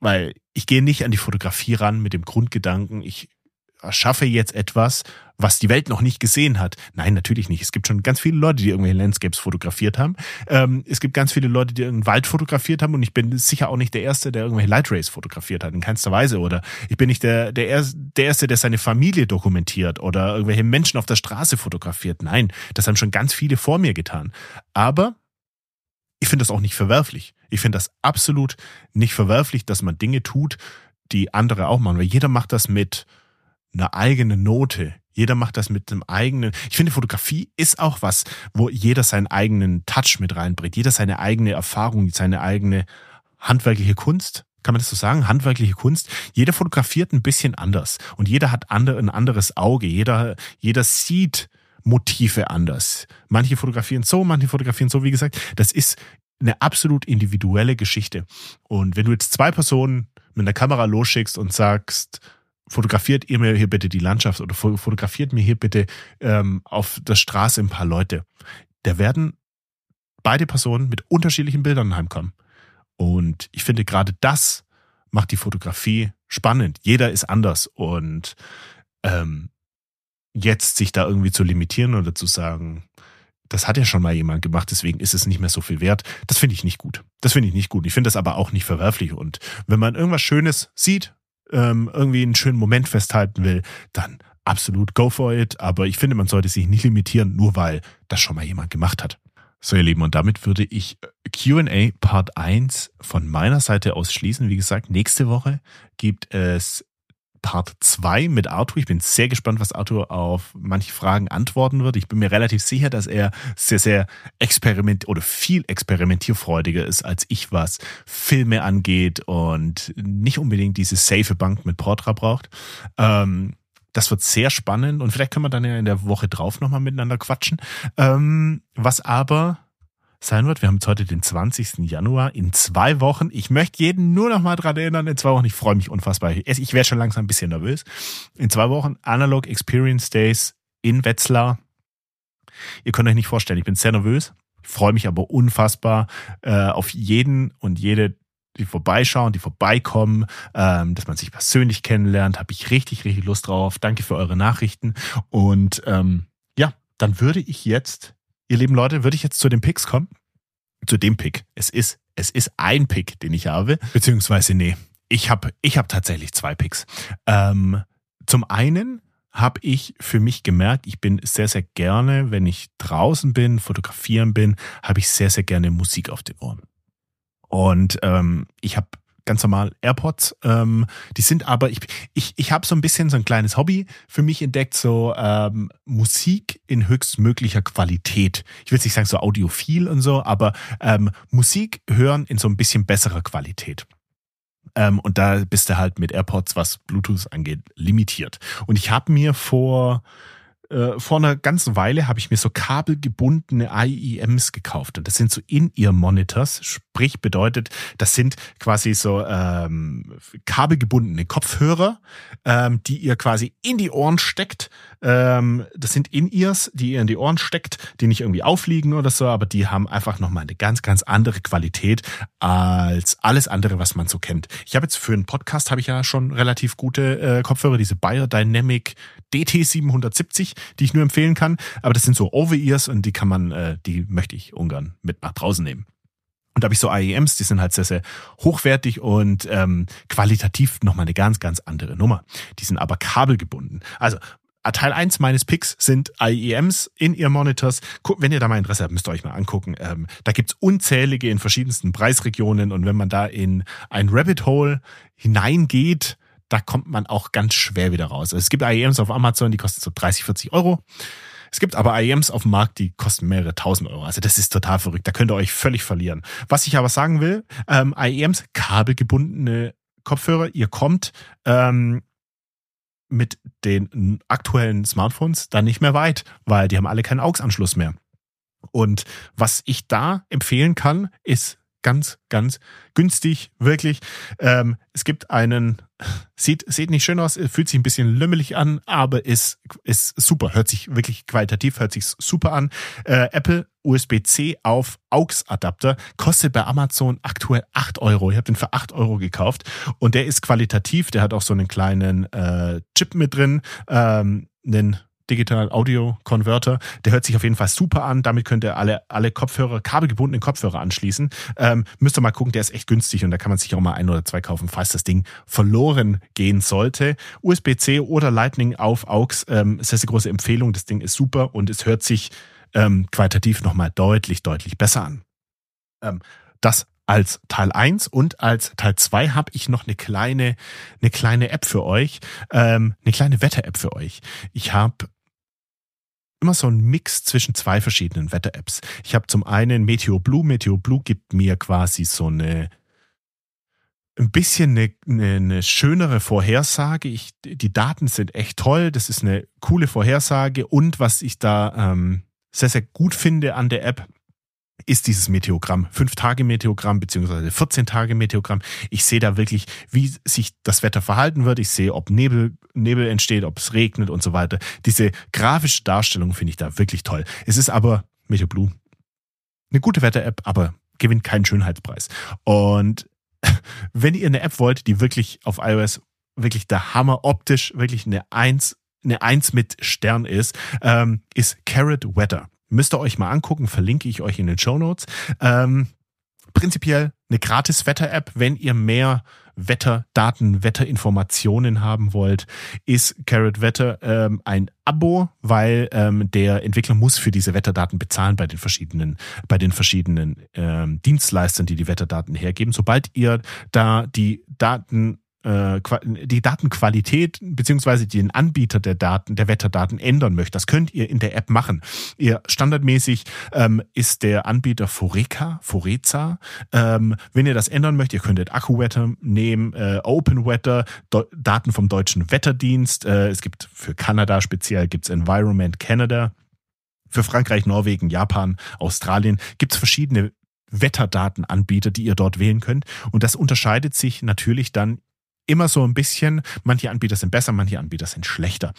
Weil ich gehe nicht an die Fotografie ran mit dem Grundgedanken, ich erschaffe jetzt etwas, was die Welt noch nicht gesehen hat. Nein, natürlich nicht. Es gibt schon ganz viele Leute, die irgendwelche Landscapes fotografiert haben. Ähm, es gibt ganz viele Leute, die einen Wald fotografiert haben und ich bin sicher auch nicht der Erste, der irgendwelche Light Rays fotografiert hat, in keinster Weise. Oder ich bin nicht der, der, Erste, der Erste, der seine Familie dokumentiert oder irgendwelche Menschen auf der Straße fotografiert. Nein, das haben schon ganz viele vor mir getan. Aber ich finde das auch nicht verwerflich. Ich finde das absolut nicht verwerflich, dass man Dinge tut, die andere auch machen. Weil jeder macht das mit einer eigenen Note. Jeder macht das mit einem eigenen. Ich finde, Fotografie ist auch was, wo jeder seinen eigenen Touch mit reinbringt. Jeder seine eigene Erfahrung, seine eigene handwerkliche Kunst. Kann man das so sagen? Handwerkliche Kunst. Jeder fotografiert ein bisschen anders. Und jeder hat ein anderes Auge. Jeder, jeder sieht Motive anders. Manche fotografieren so, manche fotografieren so. Wie gesagt, das ist eine absolut individuelle Geschichte. Und wenn du jetzt zwei Personen mit einer Kamera losschickst und sagst, fotografiert ihr mir hier bitte die Landschaft oder fotografiert mir hier bitte ähm, auf der Straße ein paar Leute, da werden beide Personen mit unterschiedlichen Bildern heimkommen. Und ich finde gerade das macht die Fotografie spannend. Jeder ist anders und ähm, jetzt sich da irgendwie zu limitieren oder zu sagen, das hat ja schon mal jemand gemacht, deswegen ist es nicht mehr so viel wert. Das finde ich nicht gut. Das finde ich nicht gut. Ich finde das aber auch nicht verwerflich. Und wenn man irgendwas Schönes sieht, ähm, irgendwie einen schönen Moment festhalten will, dann absolut go for it. Aber ich finde, man sollte sich nicht limitieren, nur weil das schon mal jemand gemacht hat. So, ihr Lieben, und damit würde ich QA Part 1 von meiner Seite aus schließen. Wie gesagt, nächste Woche gibt es Part 2 mit Arthur. Ich bin sehr gespannt, was Arthur auf manche Fragen antworten wird. Ich bin mir relativ sicher, dass er sehr, sehr experiment oder viel experimentierfreudiger ist als ich, was Filme angeht und nicht unbedingt diese safe Bank mit Portra braucht. Ähm, das wird sehr spannend und vielleicht können wir dann ja in der Woche drauf nochmal miteinander quatschen. Ähm, was aber sein wird. Wir haben jetzt heute den 20. Januar. In zwei Wochen. Ich möchte jeden nur noch mal dran erinnern. In zwei Wochen. Ich freue mich unfassbar. Ich wäre schon langsam ein bisschen nervös. In zwei Wochen Analog Experience Days in Wetzlar. Ihr könnt euch nicht vorstellen. Ich bin sehr nervös. Ich freue mich aber unfassbar äh, auf jeden und jede, die vorbeischauen, die vorbeikommen, ähm, dass man sich persönlich kennenlernt. Habe ich richtig, richtig Lust drauf. Danke für eure Nachrichten. Und ähm, ja, dann würde ich jetzt ihr lieben Leute, würde ich jetzt zu den Picks kommen? Zu dem Pick. Es ist, es ist ein Pick, den ich habe. Beziehungsweise, nee, ich habe ich hab tatsächlich zwei Picks. Ähm, zum einen habe ich für mich gemerkt, ich bin sehr, sehr gerne, wenn ich draußen bin, fotografieren bin, habe ich sehr, sehr gerne Musik auf den Ohren. Und ähm, ich habe ganz normal AirPods. Ähm, die sind aber, ich, ich, ich habe so ein bisschen so ein kleines Hobby für mich entdeckt, so ähm, Musik in höchstmöglicher Qualität. Ich will nicht sagen so audiophil und so, aber ähm, Musik hören in so ein bisschen besserer Qualität. Ähm, und da bist du halt mit AirPods, was Bluetooth angeht, limitiert. Und ich habe mir vor äh, vor einer ganzen Weile habe ich mir so kabelgebundene IEMs gekauft und das sind so In-Ear-Monitors, sprich bedeutet, das sind quasi so ähm, kabelgebundene Kopfhörer, ähm, die ihr quasi in die Ohren steckt. Ähm, das sind In-Ears, die ihr in die Ohren steckt, die nicht irgendwie aufliegen oder so, aber die haben einfach nochmal eine ganz, ganz andere Qualität als alles andere, was man so kennt. Ich habe jetzt für einen Podcast habe ich ja schon relativ gute äh, Kopfhörer, diese Biodynamic DT770 die ich nur empfehlen kann. Aber das sind so Over-Ears und die kann man, äh, die möchte ich ungern mit nach draußen nehmen. Und da habe ich so IEMs, die sind halt sehr, sehr hochwertig und ähm, qualitativ nochmal eine ganz, ganz andere Nummer. Die sind aber kabelgebunden. Also Teil 1 meines Picks sind IEMs in ihr Monitors. Wenn ihr da mal Interesse habt, müsst ihr euch mal angucken. Ähm, da gibt's unzählige in verschiedensten Preisregionen und wenn man da in ein Rabbit Hole hineingeht, da kommt man auch ganz schwer wieder raus. Also es gibt IEMs auf Amazon, die kosten so 30, 40 Euro. Es gibt aber IEMs auf dem Markt, die kosten mehrere tausend Euro. Also das ist total verrückt. Da könnt ihr euch völlig verlieren. Was ich aber sagen will, ähm, IEMs, kabelgebundene Kopfhörer, ihr kommt ähm, mit den aktuellen Smartphones dann nicht mehr weit, weil die haben alle keinen AUX-Anschluss mehr. Und was ich da empfehlen kann, ist ganz, ganz günstig, wirklich. Ähm, es gibt einen, sieht, sieht nicht schön aus, fühlt sich ein bisschen lümmelig an, aber ist, ist super, hört sich wirklich qualitativ, hört sich super an. Äh, Apple USB-C auf AUX-Adapter kostet bei Amazon aktuell 8 Euro. Ich habe den für 8 Euro gekauft und der ist qualitativ, der hat auch so einen kleinen äh, Chip mit drin, ähm, einen Digital Audio Converter. Der hört sich auf jeden Fall super an. Damit könnt ihr alle, alle Kopfhörer, kabelgebundenen Kopfhörer anschließen. Ähm, müsst ihr mal gucken, der ist echt günstig und da kann man sich auch mal ein oder zwei kaufen, falls das Ding verloren gehen sollte. USB-C oder Lightning auf AUX, ähm, sehr, sehr große Empfehlung. Das Ding ist super und es hört sich ähm, qualitativ nochmal deutlich, deutlich besser an. Ähm, das als Teil 1 und als Teil 2 habe ich noch eine kleine, eine kleine App für euch, ähm, eine kleine Wetter-App für euch. Ich habe immer so ein Mix zwischen zwei verschiedenen Wetter-Apps. Ich habe zum einen Meteo Blue. Meteo Blue gibt mir quasi so eine ein bisschen eine, eine schönere Vorhersage. Ich, die Daten sind echt toll. Das ist eine coole Vorhersage. Und was ich da ähm, sehr, sehr gut finde an der App, ist dieses Meteogramm. Fünf-Tage-Meteogramm beziehungsweise 14-Tage-Meteogramm. Ich sehe da wirklich, wie sich das Wetter verhalten wird. Ich sehe, ob Nebel, Nebel entsteht, ob es regnet und so weiter. Diese grafische Darstellung finde ich da wirklich toll. Es ist aber Meteo Blue. Eine gute Wetter-App, aber gewinnt keinen Schönheitspreis. Und [laughs] wenn ihr eine App wollt, die wirklich auf iOS wirklich der Hammer optisch, wirklich eine Eins, eine Eins mit Stern ist, ähm, ist Carrot Weather. Müsst ihr euch mal angucken, verlinke ich euch in den Show Notes. Ähm, prinzipiell eine gratis Wetter-App, wenn ihr mehr Wetterdaten, Wetterinformationen haben wollt, ist Carrot Wetter ähm, ein Abo, weil ähm, der Entwickler muss für diese Wetterdaten bezahlen bei den verschiedenen, bei den verschiedenen ähm, Dienstleistern, die die Wetterdaten hergeben. Sobald ihr da die Daten äh, die Datenqualität beziehungsweise den Anbieter der Daten, der Wetterdaten ändern möchtet. Das könnt ihr in der App machen. Ihr standardmäßig ähm, ist der Anbieter Foreca, Foreza. Ähm, wenn ihr das ändern möchtet, ihr könntet AccuWeather nehmen, äh, OpenWeather, Daten vom deutschen Wetterdienst. Äh, es gibt für Kanada speziell gibt's Environment Canada. Für Frankreich, Norwegen, Japan, Australien gibt's verschiedene Wetterdatenanbieter, die ihr dort wählen könnt. Und das unterscheidet sich natürlich dann immer so ein bisschen. Manche Anbieter sind besser, manche Anbieter sind schlechter.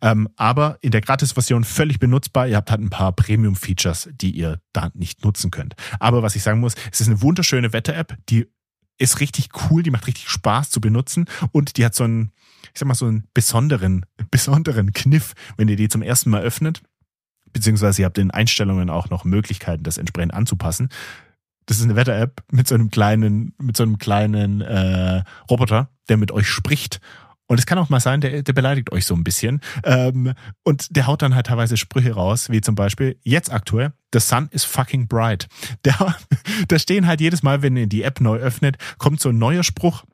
Ähm, aber in der Gratis-Version völlig benutzbar. Ihr habt halt ein paar Premium-Features, die ihr da nicht nutzen könnt. Aber was ich sagen muss, es ist eine wunderschöne Wetter-App, die ist richtig cool, die macht richtig Spaß zu benutzen und die hat so einen, ich sag mal, so einen besonderen, [laughs] besonderen Kniff, wenn ihr die zum ersten Mal öffnet. Beziehungsweise ihr habt in Einstellungen auch noch Möglichkeiten, das entsprechend anzupassen das ist eine Wetter-App mit so einem kleinen, mit so einem kleinen äh, Roboter, der mit euch spricht. Und es kann auch mal sein, der, der beleidigt euch so ein bisschen. Ähm, und der haut dann halt teilweise Sprüche raus, wie zum Beispiel, jetzt aktuell, the sun is fucking bright. [laughs] Der, da stehen halt jedes Mal, wenn ihr die App neu öffnet, kommt so ein neuer Spruch.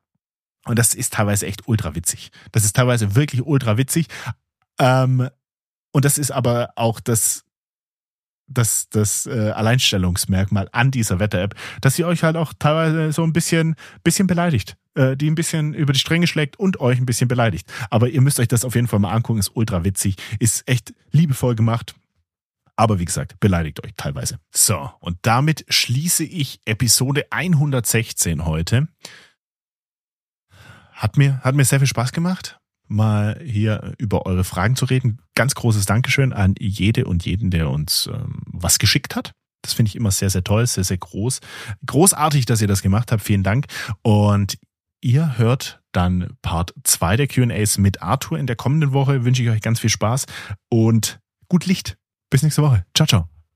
Und das ist teilweise echt ultra witzig. Das ist teilweise wirklich ultra witzig. Ähm, und das ist aber auch das, das, das äh, Alleinstellungsmerkmal an dieser Wetter-App, dass sie euch halt auch teilweise so ein bisschen, bisschen beleidigt, äh, die ein bisschen über die Stränge schlägt und euch ein bisschen beleidigt. Aber ihr müsst euch das auf jeden Fall mal angucken, ist ultra witzig, ist echt liebevoll gemacht. Aber wie gesagt, beleidigt euch teilweise. So, und damit schließe ich Episode 116 heute. Hat mir, hat mir sehr viel Spaß gemacht mal hier über eure Fragen zu reden. Ganz großes Dankeschön an jede und jeden, der uns ähm, was geschickt hat. Das finde ich immer sehr, sehr toll, sehr, sehr groß. Großartig, dass ihr das gemacht habt. Vielen Dank. Und ihr hört dann Part 2 der QAs mit Arthur in der kommenden Woche. Wünsche ich euch ganz viel Spaß und gut Licht. Bis nächste Woche. Ciao, ciao.